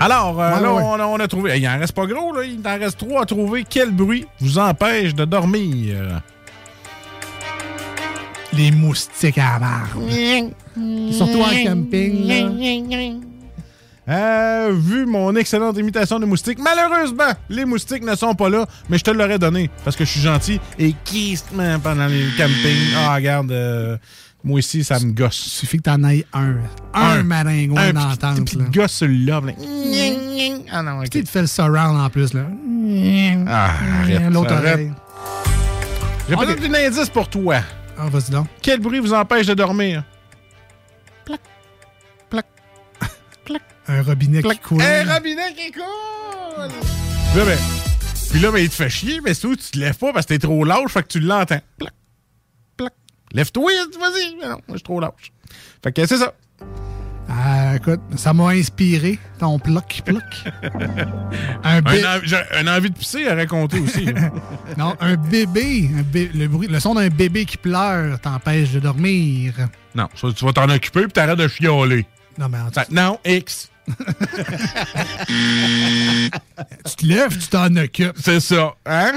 Alors, euh, Ouais, là, ouais. On, a, on a trouvé. Il en reste pas gros, là. Il en reste trois à trouver. Quel bruit vous empêche de dormir? Les moustiques à la marde. Surtout en camping. là. Euh, vu mon excellente imitation de moustique, malheureusement, les moustiques ne sont pas là, mais je te l'aurais donné parce que je suis gentil et kistement pendant les campings. Ah, regarde, euh, moi aussi, ça me gosse. Il suffit que t'en ailles un. Un, maringouin un dans la tente. là. gosse sur le lobe. là. Ah non, Tu te fait le surround en plus. là. Ah, arrête, L'autre oreille. J'ai peut-être un indice pour toi. Ah, vas-y donc. Quel bruit vous empêche de dormir? Un robinet qui coule. Un robinet qui coule! Là, ben, puis là, ben, il te fait chier, mais surtout, tu te lèves pas parce que t'es trop lâche, fait que tu l'entends. Plac, plac. Lève-toi, vas-y. Mais non, moi, je suis trop lâche. Fait que c'est ça. Ah, écoute, ça m'a inspiré, ton ploc, ploc. un, bé- Un, envie de pisser à raconter aussi. non, un bébé, un bé- le, bruit, le son d'un bébé qui pleure t'empêche de dormir. non, ça, tu vas t'en occuper puis t'arrêtes de chialer. Non, mais en non, X. tu te lèves, tu t'en occupes. C'est ça, hein?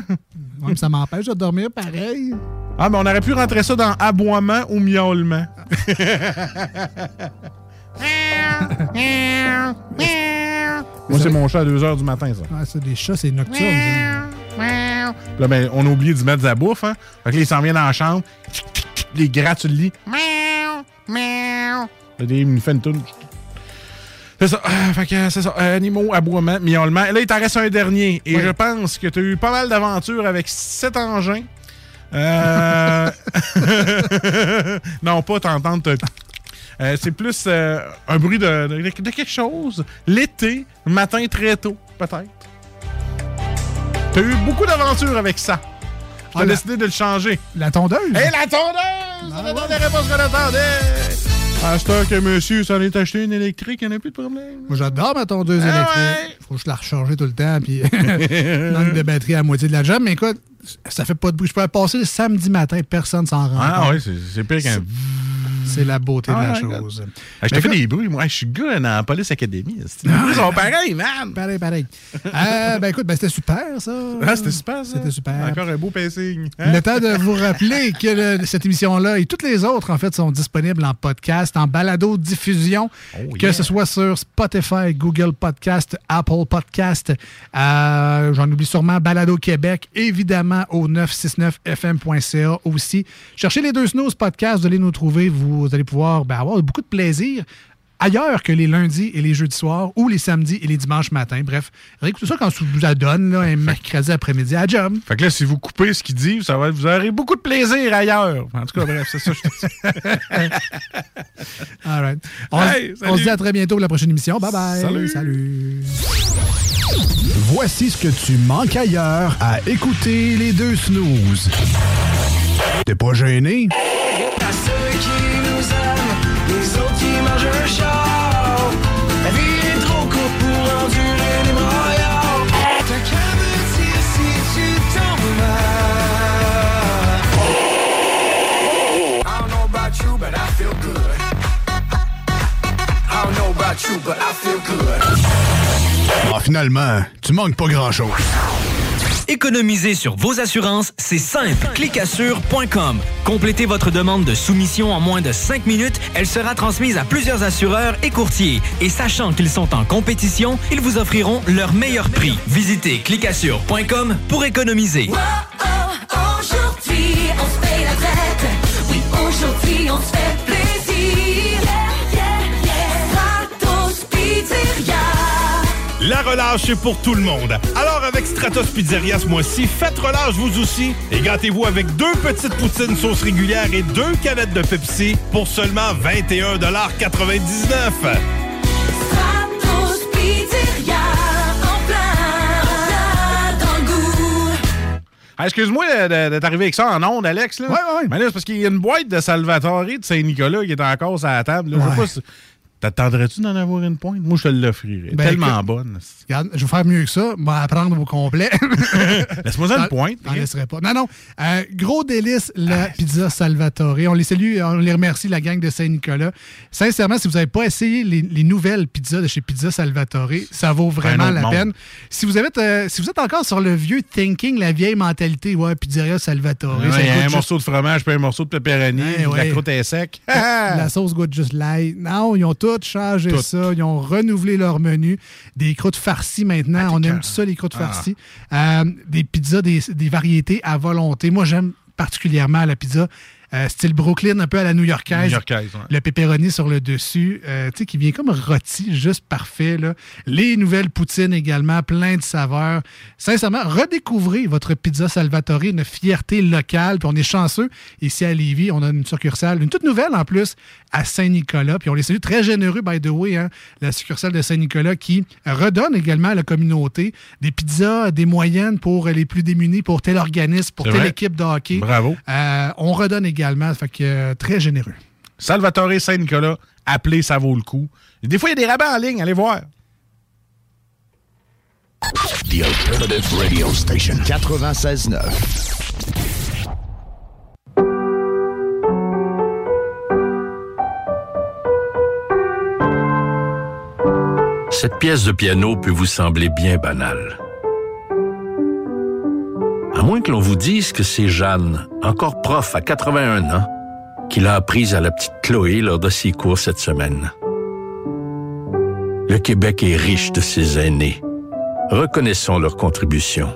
Ouais, mais ça m'empêche de dormir pareil. Ah, mais on aurait pu rentrer ça dans aboiement ou miaulement. Moi, c'est mon chat à 2 h du matin, ça. Ouais, ça, des chats, c'est nocturne. ça. Là, ben, on a oublié d'y mettre de la bouffe. Hein? Fait que là, il s'en vient dans la chambre. Les gratte sur le lit. Miaou, miaou. Là, il me fait une toune. C'est ça. Ah, fait que c'est ça. Euh, animaux, aboiement, miaulement. Et là, il t'en reste un dernier. Et Oui. je pense que tu as eu pas mal d'aventures avec cet engin. Euh... non, pas t'entendre te... Euh, c'est plus euh, un bruit de, de- de quelque chose. L'été, le matin très tôt, peut-être. T'as eu beaucoup d'aventures avec ça. T'as Ah, la- décidé de le changer. La tondeuse? Hé, la tondeuse! On attendait pas ce qu'on attendait! À ce temps que monsieur s'en est acheté une électrique, il n'y en a plus de problème. Moi, j'adore ma tondeuse Ah électrique. Faut que je la recharge tout le temps, puis manque de batterie à moitié de la job. Mais écoute, ça fait pas de bruit. Je peux passer le samedi matin, personne s'en rend Ah oui, c'est c'est pire qu'un. C'est la beauté Ah, de la ouais, chose. Ah, je te fais des bruits, moi. Je suis gars dans la Police Academy. Les bruits sont pareils, man! Pareil, pareil. Euh, ben écoute, ben, c'était super, ça. Ah, c'était super, ça. C'était super. Encore un beau pacing. hein? Le temps de vous rappeler que le- cette émission-là et toutes les autres, en fait, sont disponibles en podcast, en balado-diffusion, Oh, que ce soit sur Spotify, Google Podcast, Apple Podcast, euh, j'en oublie sûrement Balado Québec, évidemment au 969fm.ca aussi. Cherchez les deux Snooze Podcasts, vous allez nous trouver, vous allez pouvoir ben, avoir beaucoup de plaisir ailleurs que les lundis et les jeudis soirs ou les samedis et les dimanches matins. Bref, réécoutez ça quand je vous la donne, là, un mercredi après-midi à job. Fait que là, si vous coupez ce qu'il dit, ça va être- vous aurez beaucoup de plaisir ailleurs. En tout cas, bref, c'est ça. que je dis. All right. On, Hey, on se dit à très bientôt pour la prochaine émission. Bye bye. Salut. Salut. Voici ce que tu manques ailleurs à écouter les deux snooze. T'es pas gêné? Vie est trop courte pour endurer les. T'as qu'à me dire si tu t'en. Ah, finalement, tu manques pas grand-chose. Économiser sur vos assurances, c'est simple. Clicassure.com. Complétez votre demande de soumission en moins de 5 minutes. Elle sera transmise à plusieurs assureurs et courtiers. Et sachant qu'ils sont en compétition, ils vous offriront leur meilleur prix. Visitez clicassure.com pour économiser. La relâche, c'est pour tout le monde. Alors, avec Stratos Pizzeria ce mois-ci, faites relâche vous aussi et gâtez-vous avec deux petites poutines sauce régulière et deux canettes de Pepsi pour seulement 21,99 Stratos Pizzeria. En plein, dans le goût. Ah, Excuse-moi d'être arrivé avec ça en ondes, Alex. Là. Ouais, ouais. Mais là, c'est parce qu'il y a une boîte de Salvatore de Saint-Nicolas qui est encore sur la table. là. Je sais pas si- T'attendrais-tu d'en avoir une pointe? Moi, je te l'offrirais. Ben, Tellement bonne. Regarde, je vais faire mieux que ça. Je vais apprendre au complet. Laisse-moi ça une pointe. T'en laisserai pas. Non, non. Euh, gros délice, la pizza Salvatore. On les salue, on les remercie, la gang de Saint-Nicolas. Sincèrement, si vous n'avez pas essayé les, les nouvelles pizzas de chez Pizza Salvatore, ça vaut vraiment la monde. peine. Si vous, avez, euh, si vous êtes encore sur le vieux thinking, la vieille mentalité, ouais, pizzeria Salvatore. Ouais, ça Il y a un juste- morceau de fromage puis un morceau de pepperoni. Ouais, puis ouais. La croûte est sec. La sauce goûte juste light. Non, ils ont tout changé Tout. ça. Ils ont renouvelé leur menu. Des croûtes farcies maintenant. On aime tout ça, les croûtes Ah. farcies. Euh, des pizzas, des, des variétés à volonté. Moi, j'aime particulièrement la pizza euh, style Brooklyn, un peu à la new-yorkaise. New-Yorkaise, ouais. Le pepperoni sur le dessus, euh, tu sais, qui vient comme rôti, juste parfait. Là. Les nouvelles poutines également, plein de saveurs. Sincèrement, redécouvrez votre pizza Salvatore, une fierté locale. Puis on est chanceux. Ici à Lévis, on a une succursale, une toute nouvelle en plus, à Saint-Nicolas. Puis on les salue très généreux, by the way, hein, la succursale de Saint-Nicolas qui redonne également à la communauté des pizzas, des moyennes pour les plus démunis, pour tel organisme, pour telle équipe de hockey. Bravo. Euh, on redonne également, fait que euh, très généreux. Salvatore Saint-Nicolas, appelez, ça vaut le coup. Des fois, il y a des rabats en ligne, allez voir. The Alternative Radio Station 96.9. Cette pièce de piano peut vous sembler bien banale. À moins que l'on vous dise que c'est Jeanne, encore prof à 81 ans, qui l'a apprise à la petite Chloé lors de ses cours cette semaine. Le Québec est riche de ses aînés. Reconnaissons leur contribution.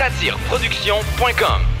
Satireproduction.com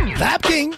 Vapking!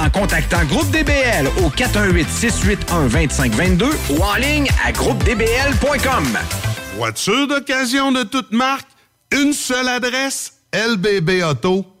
en contactant Groupe DBL au 418-681-2522 ou en ligne à groupedbl.com. Voiture d'occasion de toute marque, une seule adresse, lbbauto.com.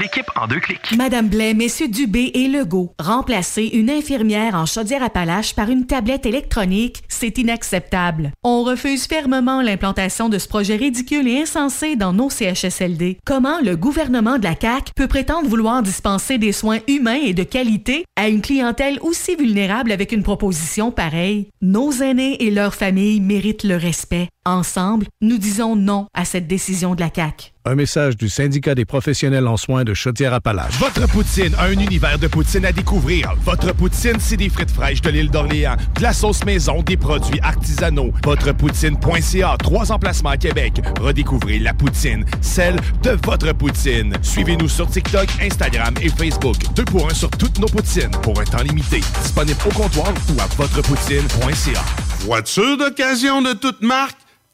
l'équipe en deux clics. Madame Blais, Messieurs Dubé et Legault, remplacer une infirmière en Chaudière-Appalaches par une tablette électronique, c'est inacceptable. On refuse fermement l'implantation de ce projet ridicule et insensé dans nos CHSLD. Comment le gouvernement de la CAQ peut prétendre vouloir dispenser des soins humains et de qualité à une clientèle aussi vulnérable avec une proposition pareille? Nos aînés et leurs familles méritent le respect. Ensemble, nous disons non à cette décision de la CAQ. Un message du syndicat des professionnels en soins de Chaudière-Appalaches. Votre poutine, un univers de poutine à découvrir. Votre poutine, c'est des frites fraîches de l'île d'Orléans, de la sauce maison, des produits artisanaux. Votrepoutine.ca, trois emplacements à Québec. Redécouvrez la poutine, celle de votre poutine. Suivez-nous sur TikTok, Instagram et Facebook. Deux pour un sur toutes nos poutines, pour un temps limité. Disponible au comptoir ou à votrepoutine.ca. Voiture d'occasion de toute marque,